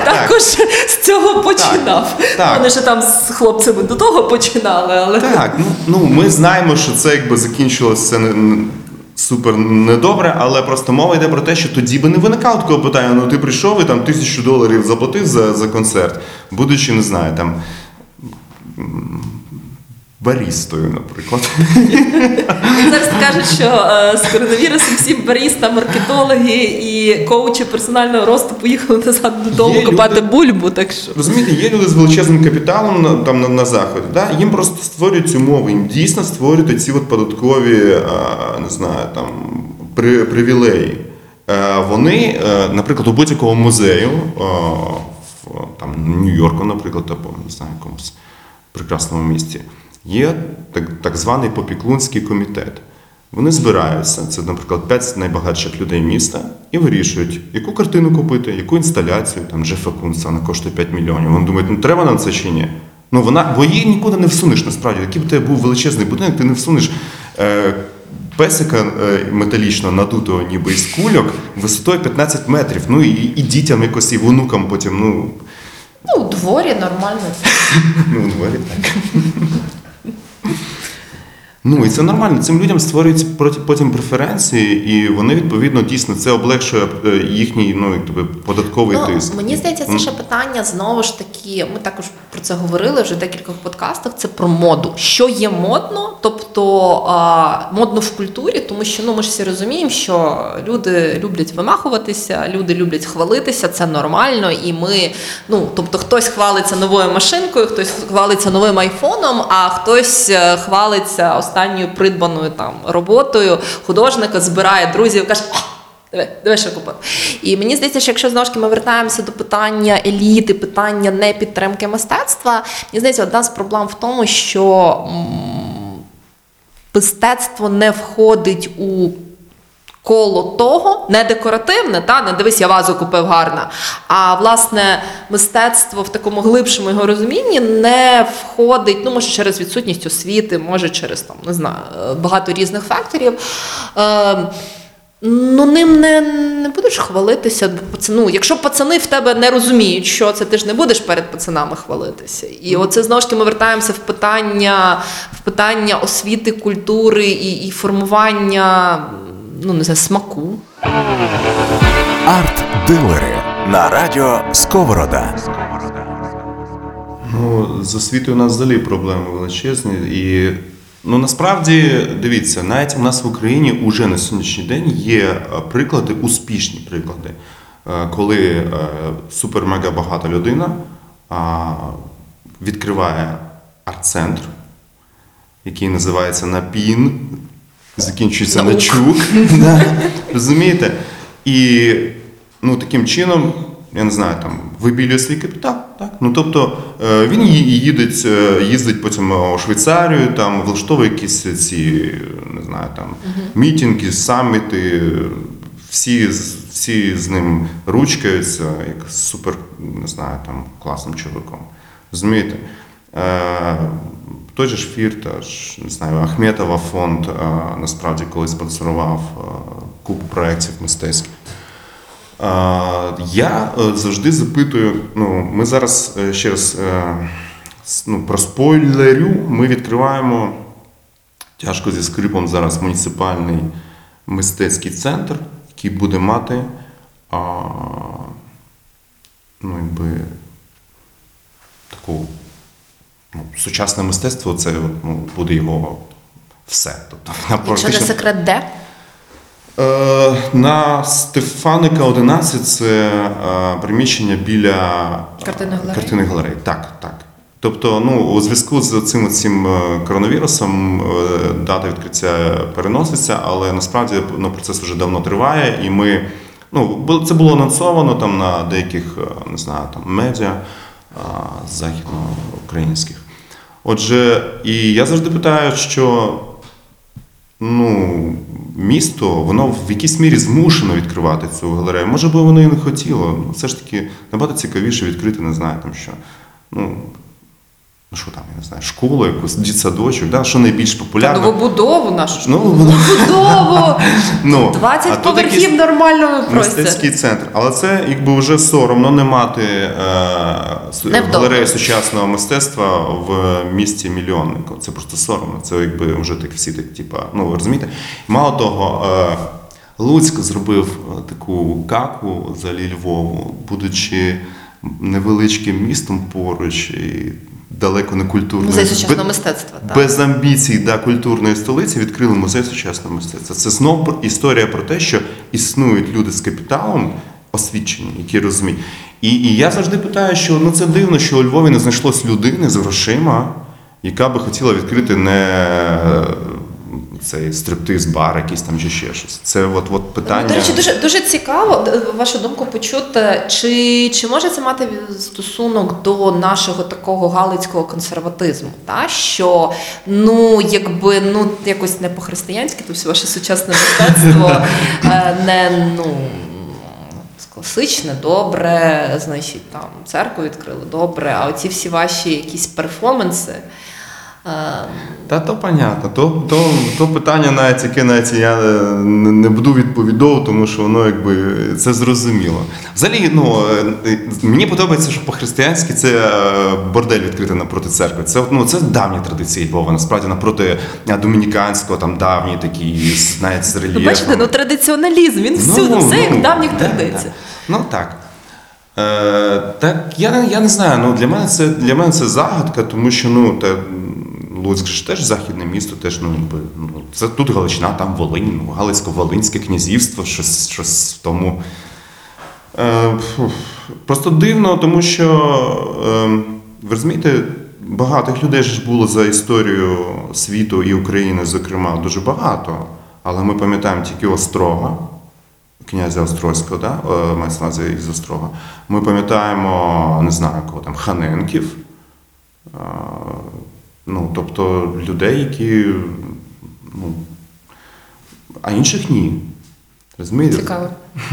Так, з цього починав. так. Вони ще там з хлопцями до того починали, але Так, ну, ну ми знаємо, що це якби закінчилося не- супер недобре, але просто мова йде про те, що тоді би не виникало такого питання. Ну ти прийшов і там тисячу доларів заплатив за, за концерт, будучи, не знаю, там. Барістою, наприклад. зараз кажуть, що е, з коронавірусом всі баріста, маркетологи і коучі персонального росту поїхали назад додому копати бульбу. Так що Розумієте, є люди з величезним капіталом на, там, на, на заході. Да? Їм просто створюють умови, їм дійсно створюють ці от податкові, не знаю, там, при, привілеї. Е, Вони, е, наприклад, у будь-якого музею, е, в там, Нью-Йорку, наприклад, або не знаю, якомусь прекрасному місті, є так, так званий попіклунський комітет. Вони збираються, це, наприклад, п'ять найбагатших людей міста, і вирішують, яку картину купити, яку інсталяцію, там Джефа Кунса, вона коштує 5 мільйонів. Вони думають, ну треба нам це чи ні? Ну вона, бо її нікуди не всунеш насправді. Який б тебе був величезний будинок, ти не всунеш е, песика е, металічного, надутого ніби із кульок, висотою 15 метрів. Ну і, і дітям якось, і внукам потім, ну, ну, у дворі нормально. Ну, у дворі так. Ну і це нормально. Цим людям створюються потім преференції, і вони відповідно дійсно це облегшує е, їхній ну, якби, податковий тиск. Мені здається, це ще питання знову ж таки. Ми також про це говорили вже в декількох подкастах. Це про моду. Що є модно, тобто а, модно в культурі, тому що ну ми ж всі розуміємо, що люди люблять вимахуватися, люди люблять хвалитися, це нормально. І ми, ну тобто, хтось хвалиться новою машинкою, хтось хвалиться новим айфоном, а хтось е, хвалиться останньою придбаною там роботою художника, збирає друзів, каже. «А, Диви, диви, що купив. І мені здається, що якщо знову ж ми вертаємося до питання еліти, питання непідтримки мистецтва, мені здається, одна з проблем в тому, що мистецтво не входить у коло того, не декоративне, та не дивись, я вазу купив гарна. А власне мистецтво в такому глибшому його розумінні не входить, ну може через відсутність освіти, може через там не знаю багато різних факторів. Е, Ну, ним не, не будеш хвалитися. бо пац- Ну, якщо пацани в тебе не розуміють, що це, ти ж не будеш перед пацанами хвалитися. І оце знову ж таки ми вертаємося в питання, в питання освіти, культури і, і формування ну, не знаю, смаку. Арт-дилери на радіо Сковорода. Ну, з освітою у нас взагалі проблеми величезні. І ну насправді дивіться, навіть у нас в Україні уже на сьогоднішній день є е, приклади, успішні приклади, е, коли е, супер-мега багата людина відкриває арт-центр, який називається НАПІН, закінчується на чук. Розумієте? І ну, таким чином, я не знаю, там вибілює свій капітал. Так? Ну, тобто е, він е, їздить потім у Швейцарію, там влаштовує якісь ці, не знаю, там мітинги, саміти, всі, з- всі з ним ручкаються, як супер, не знаю, там класним чоловіком. Розумієте? Е, той же ж Фірташ, не знаю, Ахметова фонд е, насправді колись спонсорував е, купу проєктів мистецьких. Е, Я завжди запитую, ну, ми зараз ще раз ну, про спойлерю, ми відкриваємо тяжко зі скрипом зараз муніципальний мистецький центр, який буде мати ну, якби, таку ну, сучасне мистецтво, це ну, буде його все. Тобто, вона Якщо не секрет, де? Е, На Стефаника 11 це е, приміщення біля галереї? картинної галереї. Так, так. Тобто, ну, у зв'язку з цим цим е, коронавірусом е, дата відкриття переноситься, але насправді ну, процес вже давно триває, і ми. Ну, це було анонсовано там на деяких, е, не знаю, там медіа е, західноукраїнських. Отже, і я завжди питаю, що ну, місто, воно в якійсь мірі змушено відкривати цю галерею. Може би воно і не хотіло. Ну, все ж таки набагато цікавіше відкрити, не знаю, там що. Ну, ну що там, я не знаю, школу, якусь дитсадочок, да? що найбільш популярно. Новобудову нашу ж. Ну, Новобудову! Ну, 20 а поверхів нормально простір. Мистецький центр. Але це якби вже соромно не мати е, Невдобно. галерею сучасного мистецтва в місті мільйоннику. Це просто соромно. Це якби вже так всі так, типа, ну ви розумієте. Мало того, е, Луцьк зробив е, таку каку за Львову, будучи невеличким містом поруч і далеко не культурної Музей сучасного мистецтва. Так. без амбіцій да, культурної столиці відкрили музей сучасного мистецтва. Це знову історія про те, що існують люди з капіталом освічені, які розуміють. І, і я завжди питаю, що ну це дивно, що у Львові не знайшлось людини з грошима, яка би хотіла відкрити не цей стриптиз-бар, якийсь там чи ще щось. Це от, от питання. Ну, До речі, дуже, дуже цікаво вашу думку почути. Чи, чи може це мати стосунок до нашого такого галицького консерватизму? Та? Що ну, якби ну, якось не по-християнськи, то все ваше сучасне мистецтво е, не ну. Класичне, добре, значить, там церкву відкрили добре, а оці всі ваші якісь перформанси. Та то понятно. То, то, то питання, навіть яке навіть я е, не, не буду відповідав, тому що воно якби це зрозуміло. Взагалі, ну е, мені подобається, що по-християнськи це е, бордель відкрити напроти церкви. Це ну це давні традиції Львова. Насправді напроти домініканського, там давні такі, навіть з рельєфом. бачите, ну традиціоналізм, він всюди, все як в давніх да, традиціях. да. Ну так. Е, так, я, я не знаю. Ну, для, мене це, для мене це загадка, тому що ну, та, Луцьк ж теж західне місто, теж, ну, ну, це тут Галичина, там Волинь, ну, Галицько-Волинське князівство, щось, щось в тому. Е, просто дивно, тому що е, ви розумієте, багатих людей ж було за історію світу і України, зокрема, дуже багато. Але ми пам'ятаємо тільки Острога, князя Острозького, да? е, мається на увазі із Острога. Ми пам'ятаємо, не знаю, кого там, Ханенків. Ну, тобто людей, які. Ну, а інших ні. Розумієте? Цікаво.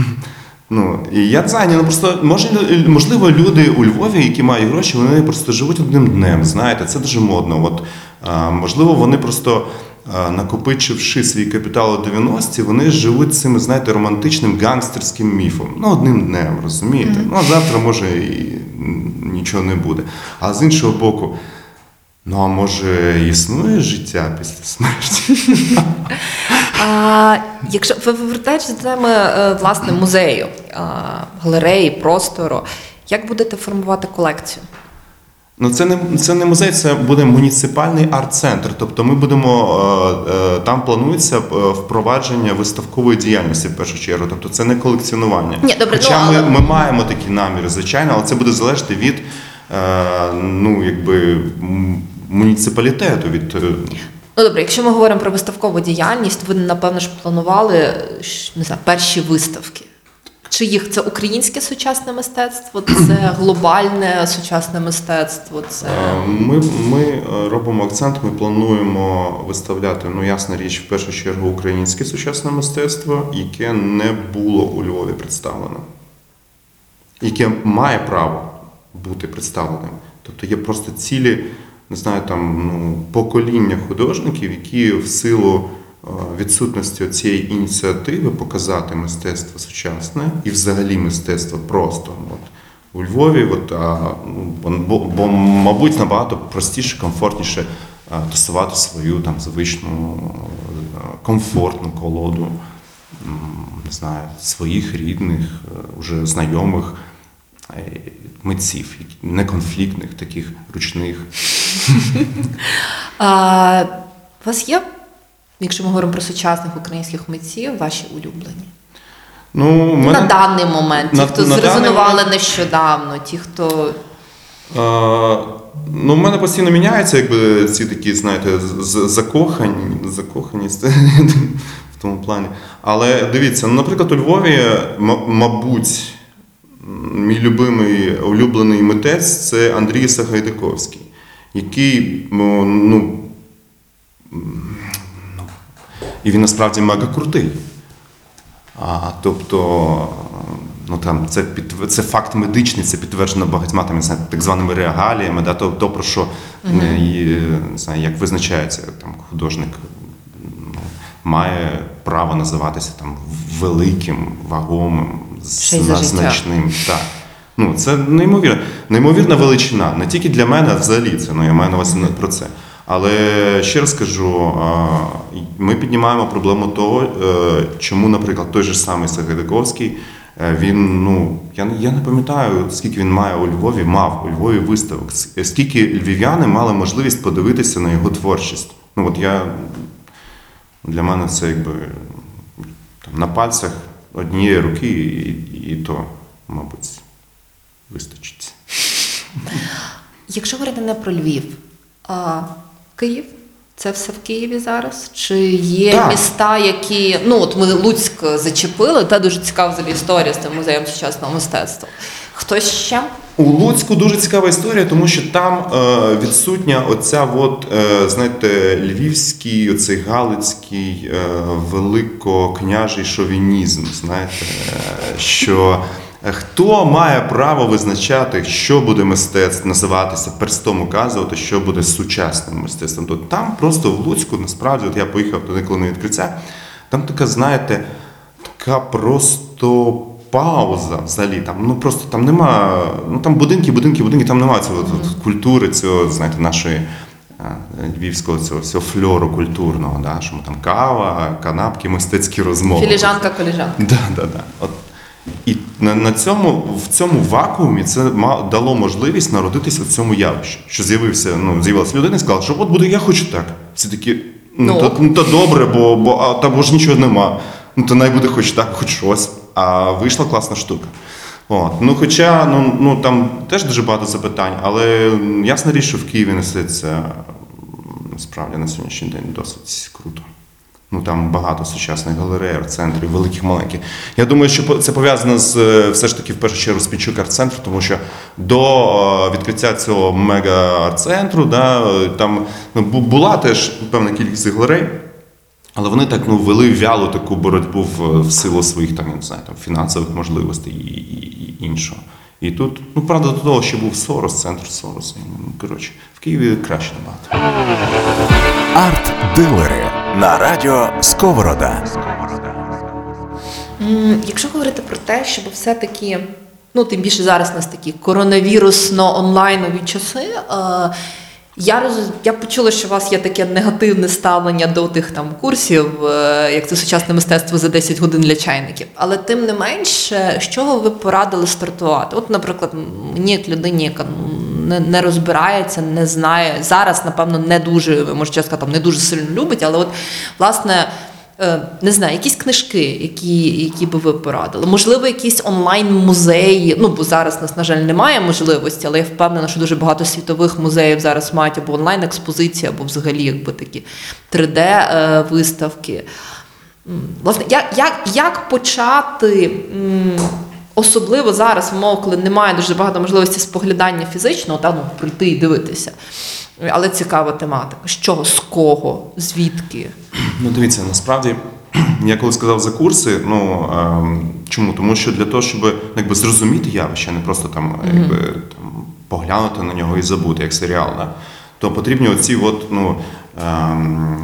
Ну, і я не знаю, ну просто може, можливо, люди у Львові, які мають гроші, вони просто живуть одним днем. Знаєте, це дуже модно. От, а, можливо, вони просто а, накопичивши свій капітал у 90-ті, вони живуть цим, знаєте, романтичним гангстерським міфом. Ну, одним днем, розумієте? Ну, а завтра може і нічого не буде. А з іншого боку, ну а може існує життя після смерті? А, якщо ви повертаєтесь до теми е, власне музею, галереї, простору, як будете формувати колекцію? Ну, це не це не музей, це буде муніципальний арт-центр. Тобто ми будемо е, е, там планується впровадження виставкової діяльності в першу чергу. Тобто це не колекціонування. Ні, добре, Хоча ну, але- ми, ми маємо такі наміри, звичайно, але це буде залежати від ну, якби, муніципалітету. Від, е, Ну добре, якщо ми говоримо про виставкову діяльність, ви напевно ж планували не знаю, перші виставки. Чи їх це українське сучасне мистецтво, це глобальне сучасне мистецтво? Це Е, Ми, ми е, робимо акцент, ми плануємо виставляти, ну ясна річ, в першу чергу українське сучасне мистецтво, яке не було у Львові представлено, яке має право бути представленим. Тобто є просто цілі, не знаю, там ну, покоління художників, які в силу е, відсутності цієї ініціативи показати мистецтво сучасне і взагалі мистецтво просто. От, у Львові, от, а, ну, бо, бо, мабуть, набагато простіше, комфортніше а, тестувати свою там звичну е, комфортну колоду, не знаю, своїх рідних, е, уже знайомих е, митців, неконфліктних, таких ручних. а, у вас є, якщо ми говоримо про сучасних українських митців, ваші улюблені? Ну, в На даний момент, ті, на- хто на зрезонували момент- нещодавно, ті, хто Е, Ну, в мене постійно міняються, якби ці такі, знаєте, закохані, закоханість в тому плані. Але дивіться, ну, наприклад, у Львові, мабуть, мій любимий улюблений митець це Андрій Сагайдаковський, який ну, ну, і він насправді мега крутий. А, тобто, ну там це під це факт медичний, це підтверджено багатьма там, не знаю, так званими регаліями, да, то, то про що е, і, не знаю, як визначається там художник ну, має право називатися там великим, вагомим, значним. Так. Ну, це неймовірно. Неймовірна величина. Не тільки для мене, а взагалі це. Ну, я маю на увазі не про це. Але ще раз кажу, ми піднімаємо проблему того, е, чому, наприклад, той же самий Сагайдаковський, е, він, ну, я, я не пам'ятаю, скільки він має у Львові, мав у Львові виставок, скільки львів'яни мали можливість подивитися на його творчість. Ну, от я, для мене це якби там, на пальцях однієї руки, і, і то, мабуть, вистачить. Якщо говорити не про Львів, а Київ. Це все в Києві зараз? Чи є Так. міста, які. Ну, от ми Луцьк зачепили, та дуже цікава історія з тим музеєм сучасного мистецтва. Хтось ще? У Луцьку дуже цікава історія, тому що там е, відсутня оця, от, е, знаєте, львівський, оцей галицький е, великокняжий шовінізм. Знаєте, е, що хто має право визначати, що буде мистецтво називатися перстом указувати, що буде сучасним мистецтвом. То там просто в Луцьку, насправді, от я поїхав туди, коли на відкриття, там така, знаєте, така просто пауза взагалі. Там ну просто там нема. Ну там будинки, будинки, будинки, там немає цього от, культури, цього, знаєте, нашої. Львівського цього, цього фльору культурного, да, що ми там кава, канапки, мистецькі розмови. Філіжанка, коліжанка. Да, да, да. От. І на, цьому, в цьому вакуумі це дало можливість народитися в цьому явищі. Що з'явився, ну, з'явилася людина і сказала, що от буде, я хочу так. Всі такі, ну, Ну. то, ну то добре, бо, бо а, та, бо ж нічого нема. Ну то най буде хоч так, хоч щось. А вийшла класна штука. От. Ну, хоча ну, ну, там теж дуже багато запитань, але ясна річ, що в Києві несеться м, насправді на сьогоднішній день досить круто. Ну там багато сучасних галерей, арт-центрів, великих, маленьких. Я думаю, що це пов'язано з е, все ж таки в першу чергу з Пінчук арт-центру, тому що до е, відкриття цього мега арт-центру, да, е, там ну, була теж певна кількість галерей. Але вони так ну вели вялу таку боротьбу в, в силу своїх там, я не знаю, там фінансових можливостей і, і, і іншого. І тут, ну правда, до того, що був Сорос, центр Сороса. Ну, коротше, в Києві краще набагато. Арт-дилери на радіо Сковорода. Якщо говорити про те, щоб все-таки, ну тим більше зараз у нас такі коронавірусно-онлайнові часи. Е, я роз... я почула, що у вас є таке негативне ставлення до тих там курсів, е, як це сучасне мистецтво за 10 годин для чайників. Але тим не менше, з чого ви порадили стартувати? От, наприклад, мені як людині, яка не, не розбирається, не знає зараз, напевно, не дуже, можете сказати, не дуже сильно любить, але от власне. Е, Не знаю, якісь книжки, які, які би ви порадили. Можливо, якісь онлайн-музеї. Ну, бо зараз нас, на жаль, немає можливості, але я впевнена, що дуже багато світових музеїв зараз мають або онлайн-експозиції, або взагалі якби такі 3D-виставки. Власне, як, як, як почати, особливо зараз, в коли немає дуже багато можливості споглядання фізичного, та, ну, прийти і дивитися. Але цікава тематика. З чого, з кого, звідки? Ну, дивіться, насправді, я коли сказав за курси, ну ем, чому? Тому що для того, щоб якби, зрозуміти явище, не просто там, якби, там поглянути на нього і забути, як серіал, да? то потрібні оці от, ну, ем,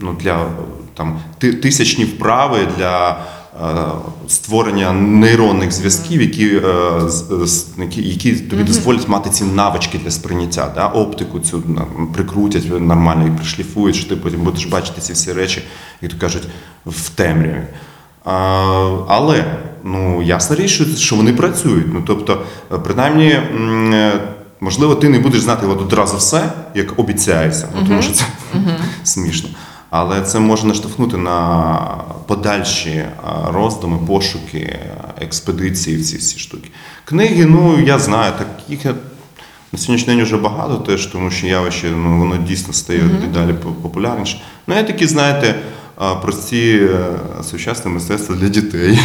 ну, для там, тисячні вправи для. Е, Створення нейронних зв'язків, які, е, які, які тобі дозволять мати ці навички для сприйняття, да? оптику цю прикрутять нормально і пришліфують, що ти потім будеш бачити ці всі речі, як то кажуть, в темряві. Але ну, ясна річ, що, вони працюють. Ну, тобто, е, принаймні, е, можливо, ти не будеш знати от одразу все, як обіцяється, ну, тому що це смішно. Але це може наштовхнути на подальші роздуми, пошуки, експедиції, ці всі штуки. Книги, ну я знаю, таких я на сьогоднішній день вже багато теж, тому що явище ну, воно дійсно стає дедалі по- популярніше. Ну, я такі, знаєте, прості е, сучасне мистецтво для дітей.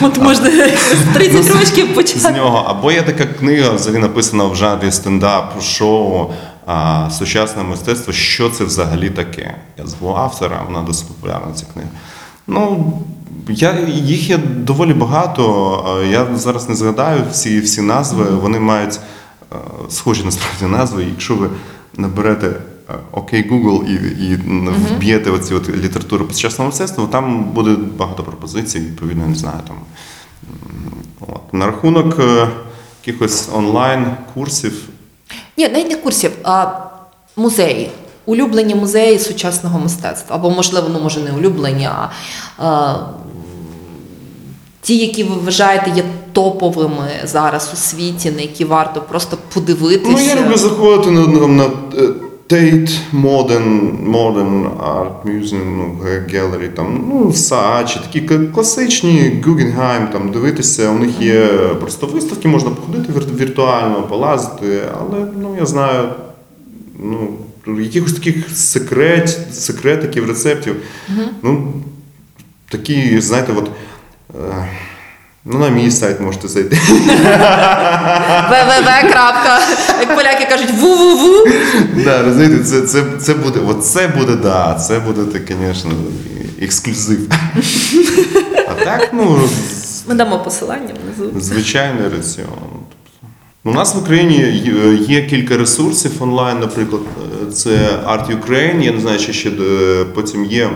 От можна з 30 років З нього. Або є така книга, взагалі написана в жанрі стендап, шоу. А, сучасне мистецтво, що це взагалі таке. Я зву автора, вона досить популярна ця книга. Ну, я, їх є доволі багато. Я зараз не згадаю всі, всі назви. Вони мають схожі насправді назви. Якщо ви наберете Окей Google і, і вб'єте оці от літературу по сучасному мистецтву, там буде багато пропозицій, відповідно, я не знаю там. От. На рахунок е, якихось онлайн курсів. Ні, навіть не курсів, а музеї. Улюблені музеї сучасного мистецтва. Або, можливо, ну може не улюблені, а, а ті, які ви вважаєте є топовими зараз у світі, на які варто просто подивитися. Ну, я люблю заходити на, на, на Modern, Modern Art Museum, ну, Gallery, там, ну, Saatchi, такі класичні, Guggenheim, там, дивитися, у них є просто виставки, можна походити віртуально, полазити, але, ну, я знаю, ну, якихось таких секрет, секретиків, рецептів, ну, такі, знаєте, от, е, ну, на мій сайт можете зайти. www. Як поляки кажуть, ву-ву-ву. Да, розумієте, це, це, це буде, от це буде, да, це буде, звісно, ексклюзив. А так, ну, Ми дамо посилання внизу. звичайний раціон. Тобто, У нас в Україні є- кілька ресурсів онлайн, наприклад, е, це Art Ukraine, я не знаю, чи ще е, потім є.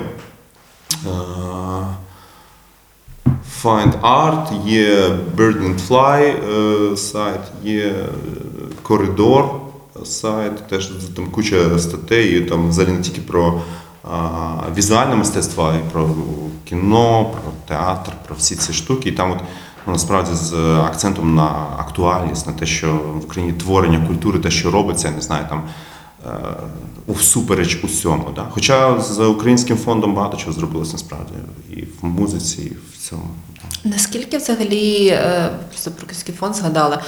Е, Find Art, є Bird and Fly е, сайт, є е, Коридор сайт, теж там куча статей, там взагалі не тільки про візуальне мистецтво, а й про кіно, про театр, про всі ці штуки. І там от ну, насправді з акцентом на актуальність, на те, що в Україні творення культури, те, що робиться, я не знаю, там е, всупереч усьому. Да? Хоча з українським фондом багато чого зробилось насправді і в музиці, і в цьому. Наскільки взагалі е, просто про Київський фонд згадали?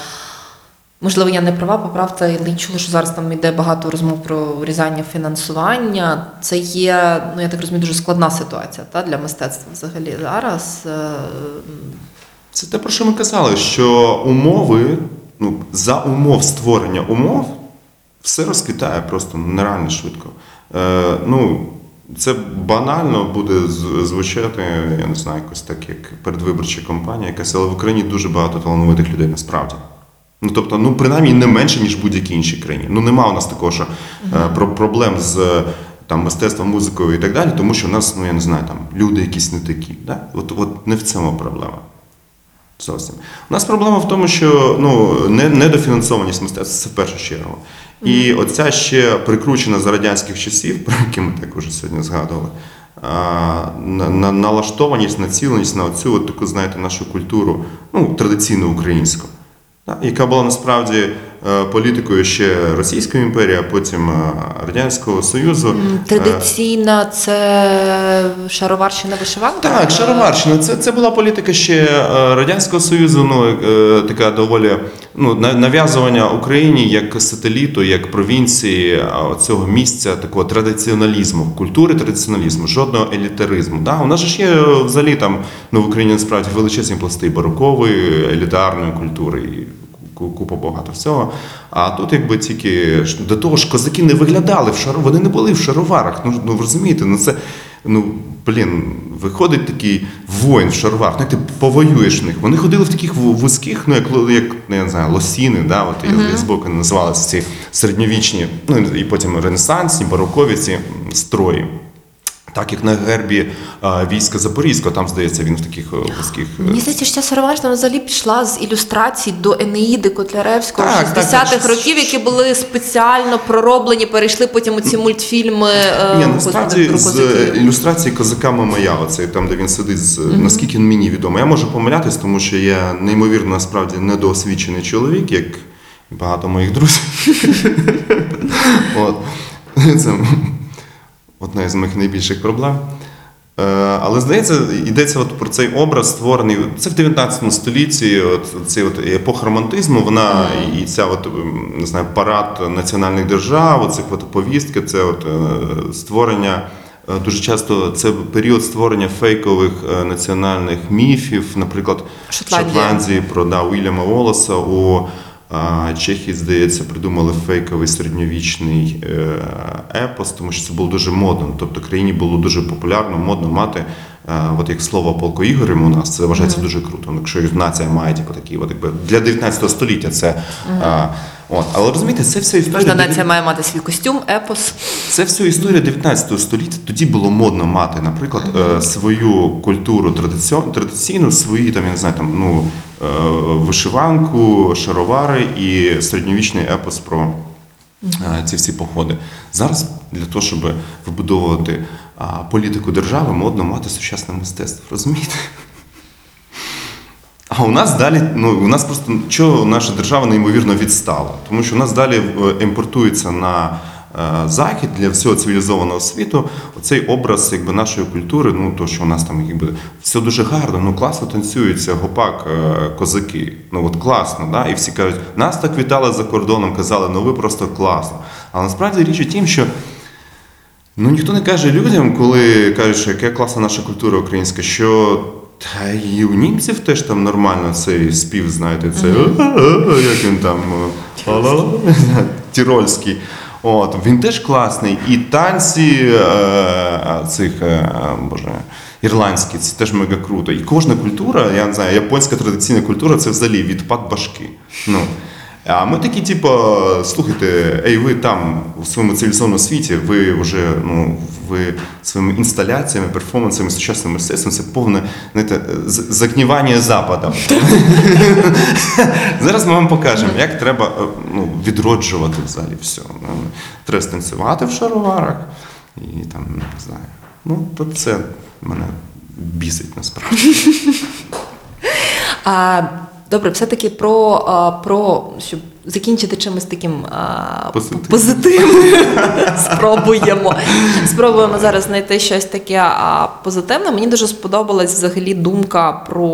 Можливо, я не права, поправте, але чула, що зараз там йде багато розмов про урізання фінансування. Це є, ну я так розумію, дуже складна ситуація та, для мистецтва взагалі зараз. Е, Це те, про що ми казали, що умови, ну, за умов створення умов, все розквітає просто нереально швидко. Е, ну, це банально буде звучати, я не знаю, якось так, як передвиборча кампанія якась, але в Україні дуже багато талановитих людей насправді. Ну, тобто, ну, принаймні не менше, ніж в будь-якій іншій країні. Ну, нема у нас такого, що е, про проблем з там, мистецтвом, музикою і так далі, тому що у нас, ну я не знаю, там люди якісь не такі. Да? От, от не в цьому проблема. Зовсім. У нас проблема в тому, що ну, недофінансованість мистецтва це в першу чергу. І оця ще прикручена за радянських часів, про які ми так уже сьогодні згадували, на, на, налаштованість, націленість на оцю от таку, знаєте, нашу культуру, ну, традиційну українську, яка була насправді політикою ще Російської імперії, а потім е, Радянського Союзу. Е, Традиційна це шароварщина вишиванка? Так, шароварщина. Це, це була політика ще е, Радянського Союзу, ну, е, така доволі ну, нав'язування Україні як сателіту, як провінції цього місця такого традиціоналізму, культури традиціоналізму, жодного елітаризму. Да? У нас ж є е, взагалі там ну, в Україні насправді величезні пласти барокової, елітарної культури. Купа багато всього. А тут, якби тільки до того ж, козаки не виглядали в шару, вони не були в шароварах. Ну, ну розумієте, ну це ну блін, виходить такий воїн в шароварах, ну як ти повоюєш в них. Вони ходили в таких вузьких, ну як як ну, я не знаю, лосіни, да, от mm збоку називалися ці середньовічні, ну і потім ренесансні, барокові ці строї. Так як на гербі а, війська Запорізького, там здається, він в таких е, вузьких. е, Мені здається, що ця шароварщина взагалі пішла з ілюстрацій до Енеїди Котляревського Так, так, 60-х так. років, які були спеціально пророблені, перейшли потім у ці мультфільми. е, Ні, насправді з ілюстрації козаками моя, оцей там, де він сидить, з наскільки мені відомо. Я можу помилятись, тому що я неймовірно насправді недоосвічений чоловік, як багато моїх друзів. От. Це одна із моїх найбільших проблем. Е, Але здається, йдеться от про цей образ створений. Це в 19 столітті, от цей от епоха романтизму, вона і ця от ем, не знаю, парад національних держав, оцих от повістки, це от е, створення. е, Дуже часто це період створення фейкових національних міфів, наприклад, Шотландія. Шотландії про да, Уільяма Волоса у Чехи, здається, придумали фейковий середньовічний е, епос, тому що це було дуже модно. Тобто країні було дуже популярно, модно мати. е, От як слово о полку Ігоревім у нас це вважається дуже круто. Ну, Якщо нація має типу, такі, от, якби для 19 століття це. е, от. Але розумієте, це все історія. Кожна нація має мати свій костюм, епос. це все історія 19 століття. Тоді було модно мати, наприклад, е, свою культуру традиціон- традиційну, свої там, я не знаю, там ну е, вишиванку, шаровари і середньовічний епос про е, ці всі походи. Зараз для того, щоб вибудовувати політику держави, модно мати сучасне мистецтво. Розумієте? А у нас далі, ну у нас просто чого наша держава неймовірно відстала, тому що у нас далі е, імпортується на е, захід для всього цивілізованого світу оцей образ якби нашої культури. Ну то, що у нас там якби все дуже гарно, ну класно танцюється, гопак, е, козаки. Ну от класно, да? І всі кажуть, нас так вітали за кордоном, казали, ну ви просто класно. Але насправді річ у тім, що Ну ніхто не каже людям, коли кажуть, що яка класна наша культура українська, що та і у німців теж там нормально цей спів, знаєте, це як він там е, тірольський. От, він теж класний. І танці е, цих, е, боже, ірландські, це теж мега круто. І кожна культура, я не знаю, японська традиційна культура це взагалі відпад башки. Ну, а ми такі, типу, слухайте, ей, ви там у своєму цивілізованому світі, ви вже ну, ви своїми інсталяціями, перформансами, сучасним мистецтвом це повне знаєте, загнівання западом. Зараз ми вам покажемо, як треба е, ну, відроджувати взагалі все. Треба станцювати в шароварах і там, не знаю. Ну, то це мене бісить насправді. Добре, все-таки про, а, про щоб закінчити чимось таким а, Позитивним. позитивним. Спробуємо. Спробуємо зараз знайти щось таке а, позитивне. Мені дуже сподобалась взагалі думка про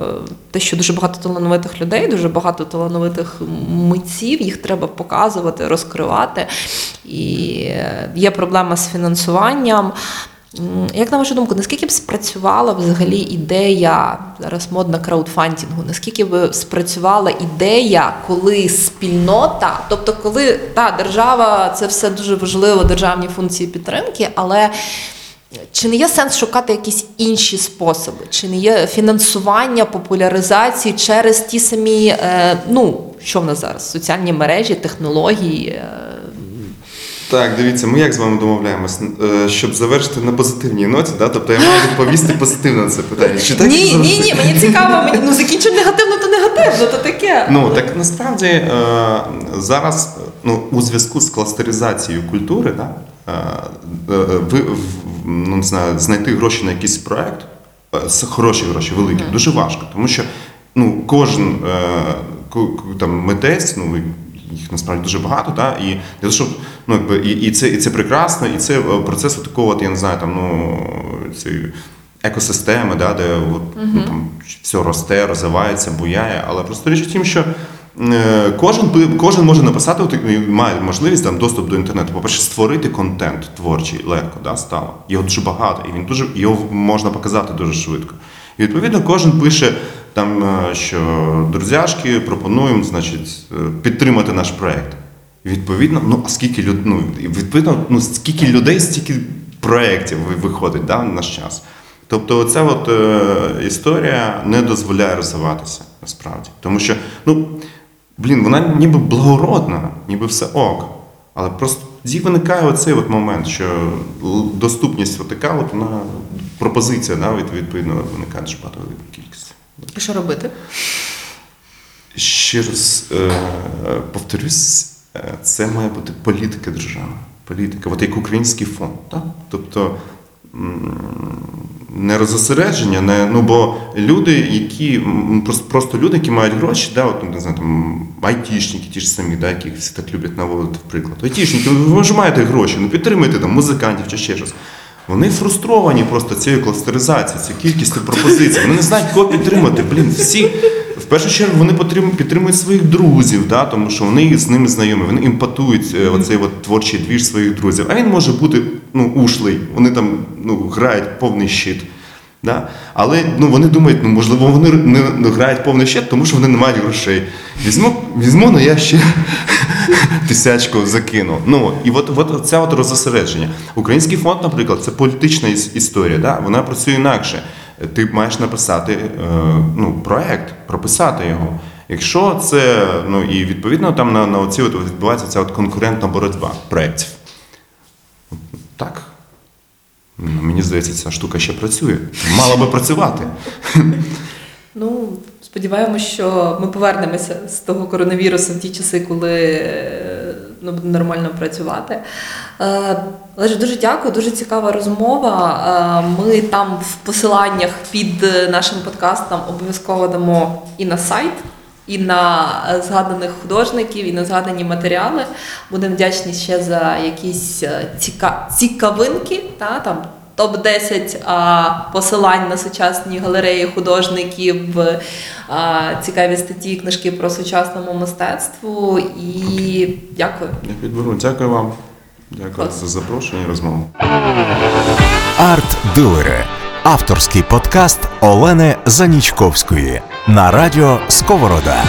е, те, що дуже багато талановитих людей, дуже багато талановитих митців, їх треба показувати, розкривати. І е, є проблема з фінансуванням. Як на вашу думку, наскільки б спрацювала взагалі ідея зараз модна краудфандингу? Наскільки б спрацювала ідея, коли спільнота, тобто коли та держава це все дуже важливо, державні функції підтримки, але чи не є сенс шукати якісь інші способи? Чи не є фінансування популяризації через ті самі, е, ну що в нас зараз? Соціальні мережі, технології? Так, дивіться, ми як з вами домовляємось, Е, щоб завершити на позитивній ноті, да? тобто я маю відповісти позитивно на це питання. Чи так ні, як завжди? ні, ні, мені цікаво, мені ну закінчимо негативно, то негативно, то таке. Ну так насправді е, зараз ну, у зв'язку з кластеризацією культури, да, е, е, ви, в- ну, не знаю, знайти гроші на якийсь проект, е, хороші гроші, великі, дуже важко, тому що ну, кожен е, ку- ку- там, митець, ну, їх насправді дуже багато, да, і для того, щоб ну, якби, і, і, це, і це прекрасно, і це е, процес такого, от, я не знаю, там, ну, цієї екосистеми, да, де от, ну, там, все росте, розвивається, буяє. Але просто річ в тім, що е, кожен, кожен може написати, от, має можливість там, доступ до інтернету. По-перше, створити контент творчий легко да, стало. Його дуже багато, і він дуже, його можна показати дуже швидко. І відповідно кожен пише там, е, що друзяшки пропонуємо значить, е, підтримати наш проект. Відповідно, ну а скільки люд, ну, відповідно, ну скільки людей, стільки проєктів виходить да, в наш час. Тобто, ця от е, історія не дозволяє розвиватися насправді. Тому що, ну, блін, вона ніби благородна, ніби все ок. Але просто тоді виникає оцей от момент, що доступність от така, от вона пропозиція, да, від- відповідно, виникає дуже багато кількість. І що робити? Ще раз е, повторюсь, е, це має бути політика держави. Політика, от як український фонд. Так? Тобто не розосередження, не, ну бо люди, які просто, просто люди, які мають гроші, да, от, не знаю, там, айтішники, ті ж самі, да, яких всі так люблять наводити в приклад. Айтішники, ви ж маєте гроші, ну підтримуйте там музикантів чи ще щось. Вони фрустровані просто цією кластеризацією, цією кількістю пропозицій. Вони не знають, кого підтримати. Блін, всі в першу чергу вони підтримують своїх друзів, да, тому що вони з ними знайомі, вони імпатують е, оцей от творчий двіж своїх друзів. А він може бути ну, ушлий, вони там ну, грають повний щит. Да? Але ну, вони думають, ну можливо, вони не, не грають повний щит, тому що вони не мають грошей. Візьму, візьму ну я ще тисячку закину. Ну, і от, от це от розосередження. Український фонд, наприклад, це політична іс- історія, да? вона працює інакше. Ти маєш написати е, ну, проект, прописати його. Якщо це, ну і відповідно там на, на оці от відбувається ця от конкурентна боротьба проєктів. Ну, Мені здається, ця штука ще працює. Мала би працювати. Ну, сподіваємось, що ми повернемося з того коронавірусу в ті часи, коли е, ну, буде нормально працювати. Е, Олеже, дуже дякую, дуже цікава розмова. Е, Ми там в посиланнях під нашим подкастом обов'язково дамо і на сайт. І на е, згаданих художників, і на згадані матеріали. Будемо вдячні ще за якісь е, ціка... цікавинки, та, там топ-10 а, посилань на сучасні галереї художників, а, цікаві статті, книжки про сучасному мистецтву. І дякую. Я підберу. Дякую вам. Дякую Клас. за запрошення і розмову. Арт-дилери. Авторський подкаст Олени Занічковської на радіо Сковорода.